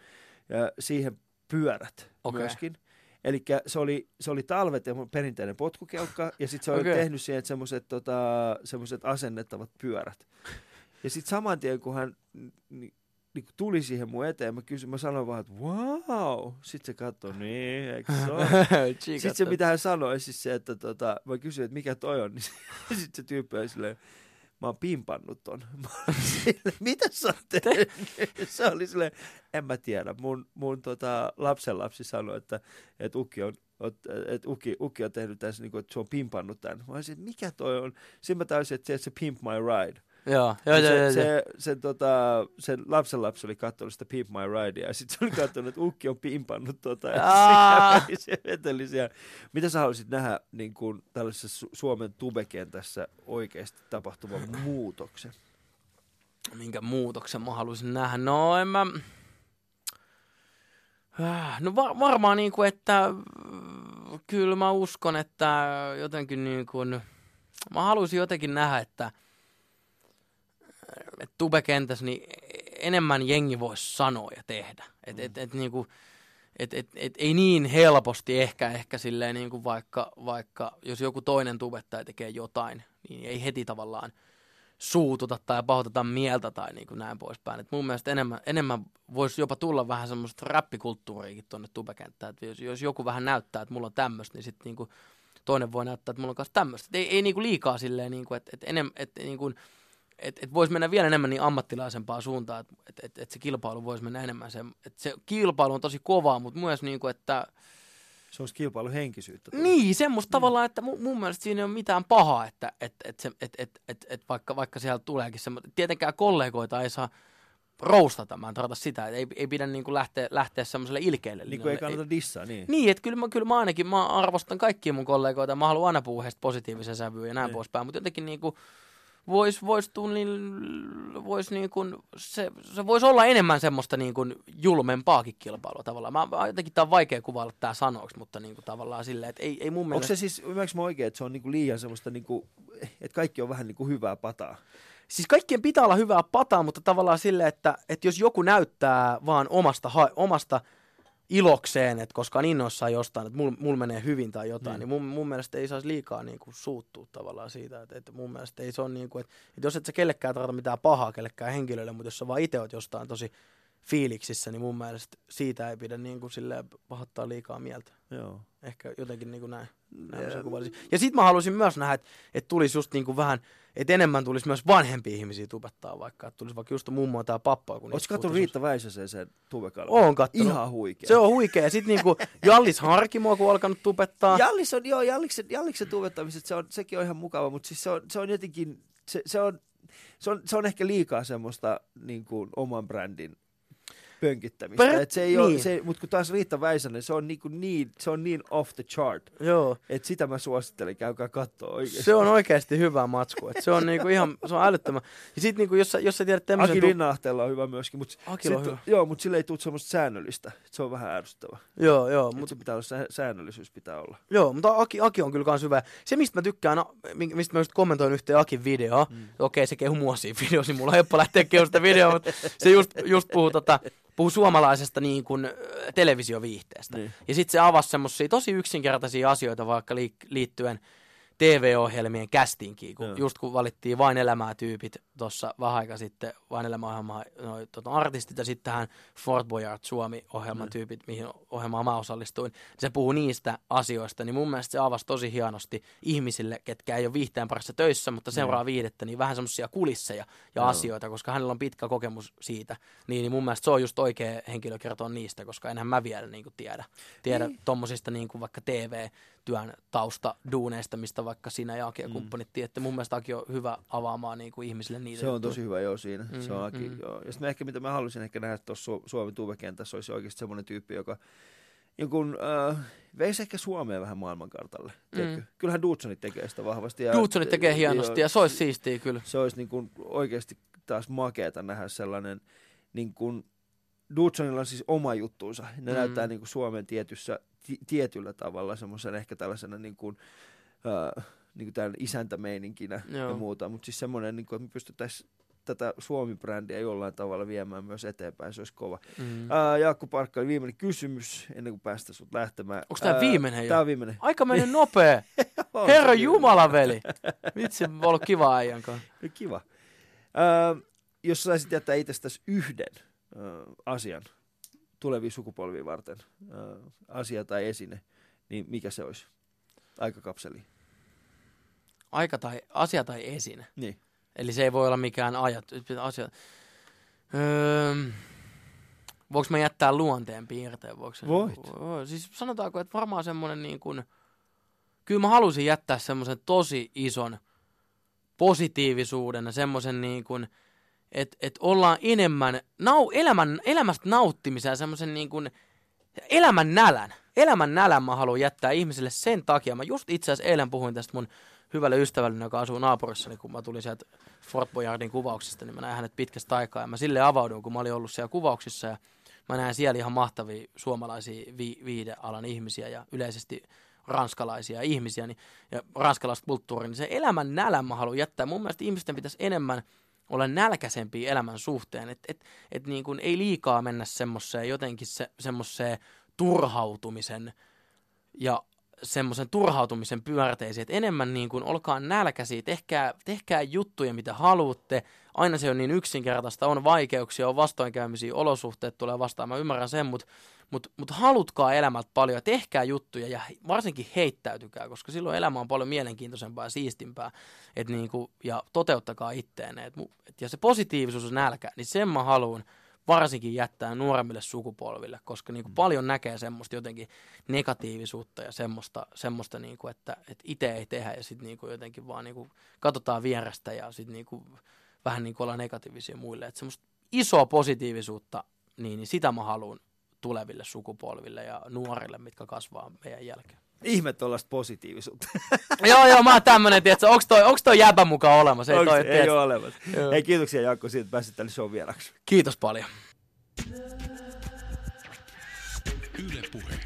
äh, siihen pyörät Okei. myöskin. Eli se oli, se oli talvet ja perinteinen potkukelkka, ja sitten se oli Okei. tehnyt siihen semmoiset tota, semmoset asennettavat pyörät. Ja sitten saman tien, kun hän niin, niin kun tuli siihen mun eteen, mä kysyin, mä sanoin vaan, että wow. Sitten se katsoi, niin, eikö se ole? Sitten se, mitä hän sanoi, siis se, että tota, mä kysyin, että mikä toi on, niin sitten se tyyppi oli silleen, mä oon pimpannut ton. Silleen, mitä sä oot tehnyt? Se oli silleen, en mä tiedä. Mun, mun tota, lapsenlapsi sanoi, että, että Ukki on että Ukki, Ukki on tehnyt tässä, niin kuin, että se on pimpannut tämän. Mä olisin, että mikä toi on? Sitten mä täysin, että se Pimp My Ride. Joo, joo, joo, se, joo, se, joo. se, tota, sen lapsen lapsi oli katsonut sitä Pimp My Ridea ja sitten se oli katsonut, että Ukki on pimpannut tota. Ja Aa. se, se veteli siellä. Mitä sä haluaisit nähdä niin kuin tällaisessa Su- Suomen tubekentässä oikeasti tapahtuvan muutoksen? Minkä muutoksen mä haluaisin nähdä? No en mä... Äh, No va- varmaan niin kuin, että äh, kyllä mä uskon, että jotenkin niin kuin, mä haluaisin jotenkin nähdä, että, että tubekentässä niin enemmän jengi voisi sanoa ja tehdä. Et, et, et, niin kuin, et, et, et, ei niin helposti ehkä, ehkä silleen niin kuin vaikka, vaikka jos joku toinen tubettaja tekee jotain, niin ei heti tavallaan suututa tai pahoiteta mieltä tai niin kuin näin poispäin. Et mun mielestä enemmän, enemmän voisi jopa tulla vähän semmoista räppikulttuuriakin tuonne tubekenttään. Et jos, jos joku vähän näyttää, että mulla on tämmöistä, niin sitten niinku toinen voi näyttää, että mulla on myös tämmöistä. Ei, ei niinku liikaa silleen, niinku, että et enem, et, niinku, et, et voisi mennä vielä enemmän niin ammattilaisempaan suuntaan, että et, et, et se kilpailu voisi mennä enemmän. Se, et se kilpailu on tosi kovaa, mutta myös niinku, että Se olisi kilpailuhenkisyyttä. niin, semmoista tavallaan, että mun, mun mielestä siinä ei ole mitään pahaa, että et, et, se, et, et, et, et vaikka, vaikka siellä tuleekin semmoista. Tietenkään kollegoita ei saa roustata, mä en tarkoita sitä, että ei, ei pidä niin kuin lähteä, lähteä semmoiselle ilkeille. Niin kuin ei kannata dissaa, niin. Niin, että kyllä mä, kyllä mä ainakin mä arvostan kaikkia mun kollegoita, mä haluan aina puhua heistä positiivisen sävyyn ja näin Niin. poispäin, mutta jotenkin niin kuin vois, vois tunnil, vois niin kuin, se, se voisi olla enemmän semmoista niin kuin julmempaakin kilpailua tavallaan. Mä, jotenkin tää on vaikea kuvailla tää sanoiksi, mutta niin kuin tavallaan silleen, että ei, ei mun Onko mielestä... se siis, ymmärrätkö mä oikein, että se on niinku liian semmoista, niinku, että kaikki on vähän niinku hyvää pataa? Siis kaikkien pitää olla hyvää pataa, mutta tavallaan silleen, että, että jos joku näyttää vaan omasta, omasta ilokseen, että koska on innoissaan jostain, että mulla mul menee hyvin tai jotain, Mm. niin, niin mun, mun mielestä ei saisi liikaa niin kuin, suuttua tavallaan siitä. Että, että mun mielestä ei se ole niin kuin, että, että jos et sä kellekään tarvita mitään pahaa kellekään henkilölle, mutta jos sä vaan itse oot jostain tosi fiiliksissä, niin mun mielestä siitä ei pidä niin kuin, silleen, pahoittaa liikaa mieltä. Joo. Ehkä jotenkin niin kuin näin. näin kuvailisin. Ja sit mä haluaisin myös nähdä, että, että tulisi just niin kuin vähän, että enemmän tulisi myös vanhempia ihmisiä tubettaa vaikka, että tulisi vaikka just mummoa tai pappaa. Kun Oletko katsonut Riitta Väisäsen sen tubekalvon? Oon kattonut. Ihan huikea. Se on huikea. Ja sitten niinku Jallis Harkimoa, kun on alkanut tubettaa. Jallis on, joo, Jalliksen, Jalliksen tubettamiset, se on, sekin on ihan mukava, mutta siis se on, se on jotenkin, se, se, on, se, on, se on ehkä liikaa semmoista niin kuin, oman brändin pönkittämistä. Per- Et se ei niin. ole, se, mutta kun taas Riitta Väisänen, se on niin, kuin niin, se on niin off the chart. Joo. Et sitä mä suosittelen, käykää katsoa oikeasti. Se on oikeasti hyvä matsku. Et se on niinku ihan, se on älyttömän. Ja sit niinku, jos jos sä tiedät tämmöisen... Aki Linnahtella on hyvä myöskin, mutta joo, mutta sille ei tule semmoista säännöllistä. Se on vähän ärsyttävä. Joo, joo. Mutta Mut, se pitää olla, sä- säännöllisyys pitää olla. joo, mutta Aki, Aki on kyllä kans hyvä. Se, mistä mä tykkään, no, mi- mistä mä just kommentoin yhteen Akin videoa. Mm. Okei, se kehu mua siinä videossa, niin mulla on helppo lähteä kehu sitä videoa, mutta se just, just puhuu, tota, puhuu suomalaisesta niin kuin, televisioviihteestä. Niin. Ja sitten se avasi semmoisia tosi yksinkertaisia asioita vaikka li- liittyen TV-ohjelmien castingiin, kun Joo. just kun valittiin vain elämää tyypit tuossa vähän aika sitten vain elämäohjelmaa noi, tota, artistit ja sitten tähän Fort Boyard Suomi-ohjelman mm. tyypit, mihin ohjelmaan mä osallistuin. Se puhuu niistä asioista, niin mun mielestä se avasi tosi hienosti ihmisille, ketkä ei ole viihteen parissa töissä, mutta seuraa mm. viidettä, niin vähän semmoisia kulisseja ja no. asioita, koska hänellä on pitkä kokemus siitä. Niin, niin mun mielestä se on just oikea henkilö kertoa niistä, koska enhän mä vielä niin kuin tiedä, tiedä niin. tommosista niin kuin vaikka TV- työn tausta duuneista, mistä vaikka sinä ja Aki ja mm. kumppanit tiedätte. Mun mielestä Aki on hyvä avaamaan niin kuin ihmisille niitä. Se on juttuja. tosi hyvä joo siinä. Mm, se on Aki, mm. joo. Ja sitten ehkä mitä mä haluaisin ehkä nähdä tuossa Su- Suomen tuvekentässä olisi oikeasti semmoinen tyyppi, joka jonkun, äh, veisi ehkä Suomeen vähän maailmankartalle. Mm. Kyllähän Dudsonit tekee sitä vahvasti. Ja, Dudsonit tekee hienosti jo, ja se olisi siistiä kyllä. Se olisi niin kuin oikeasti taas makeeta nähdä sellainen, niin kuin, Dudsonilla on siis oma juttuunsa. Ne mm. näyttää niin kuin Suomen tietyssä tietyllä tavalla semmoisen ehkä tällaisena niin kuin, äh, niin kuin tämän isäntämeininkinä Joo. ja muuta, mutta siis semmoinen, niin kuin, että me pystyttäisiin tätä Suomi-brändiä jollain tavalla viemään myös eteenpäin, se olisi kova. Mm. Ää, Jaakko Parkka, viimeinen kysymys ennen kuin päästä sut lähtemään. Onko tämä viimeinen jo? Tämä on viimeinen. Aika meni nopea. Herra Jumala, veli. Vitsi, on ollut kiva äijän kanssa. Kiva. Ää, jos saisit jättää itsestäsi yhden ää, asian, tulevia sukupolvia varten äh, asia tai esine, niin mikä se olisi? Aikakapseli. Aika tai asia tai esine? Niin. Eli se ei voi olla mikään ajat, asia. Öö, voiko mä jättää luonteen piirteen? Voiko Voit. Siis sanotaanko, että varmaan semmoinen niin kuin, kyllä mä halusin jättää semmoisen tosi ison positiivisuuden ja semmoisen niin kuin, että et ollaan enemmän nau, elämän, elämästä nauttimisen ja semmoisen niin kuin elämän nälän. Elämän nälän mä haluan jättää ihmisille sen takia. Mä just itse asiassa eilen puhuin tästä mun hyvälle ystävälle, joka asuu naapurissa, niin kun mä tulin sieltä Fort Boyardin kuvauksista, niin mä näin hänet pitkästä aikaa. Ja mä sille avauduin, kun mä olin ollut siellä kuvauksissa ja mä näen siellä ihan mahtavia suomalaisia vi- viidealan ihmisiä ja yleisesti ranskalaisia ihmisiä niin, ja ranskalaista kulttuuria, niin se elämän nälän mä haluan jättää. Mun mielestä ihmisten pitäisi enemmän – olla nälkäisempiä elämän suhteen. Että et, et niin kuin ei liikaa mennä semmoiseen jotenkin se, semmoiseen turhautumisen ja semmoisen turhautumisen pyörteisiin, että enemmän niin kuin olkaa nälkäisiä, tehkää, tehkää juttuja mitä haluatte, aina se on niin yksinkertaista, on vaikeuksia, on vastoinkäymisiä, olosuhteet tulee vastaan, mä ymmärrän sen, mutta mutta mut halutkaa elämältä paljon, tehkää juttuja ja varsinkin heittäytykää, koska silloin elämä on paljon mielenkiintoisempaa ja siistimpää. Et niinku, ja toteuttakaa itteenne. Et, et, ja se positiivisuus on nälkä, niin sen mä haluan varsinkin jättää nuoremmille sukupolville, koska niinku mm. paljon näkee semmoista jotenkin negatiivisuutta ja semmoista, semmoista niinku, että et itse ei tehdä ja sitten niinku jotenkin vaan niinku katsotaan vierestä ja sitten niinku, vähän niinku olla negatiivisia muille. Et semmoista isoa positiivisuutta, niin, niin sitä mä haluan tuleville sukupolville ja nuorille, mitkä kasvaa meidän jälkeen. Ihme tuollaista positiivisuutta. joo, joo, mä oon tämmönen, tietsä, onks toi, onks toi jäbä mukaan olemassa? Ei, toi, ei ole olemassa. Joo. Ei, kiitoksia Jaakko siitä, että pääsit tänne show vieraksi. Kiitos paljon. Yle Puhe.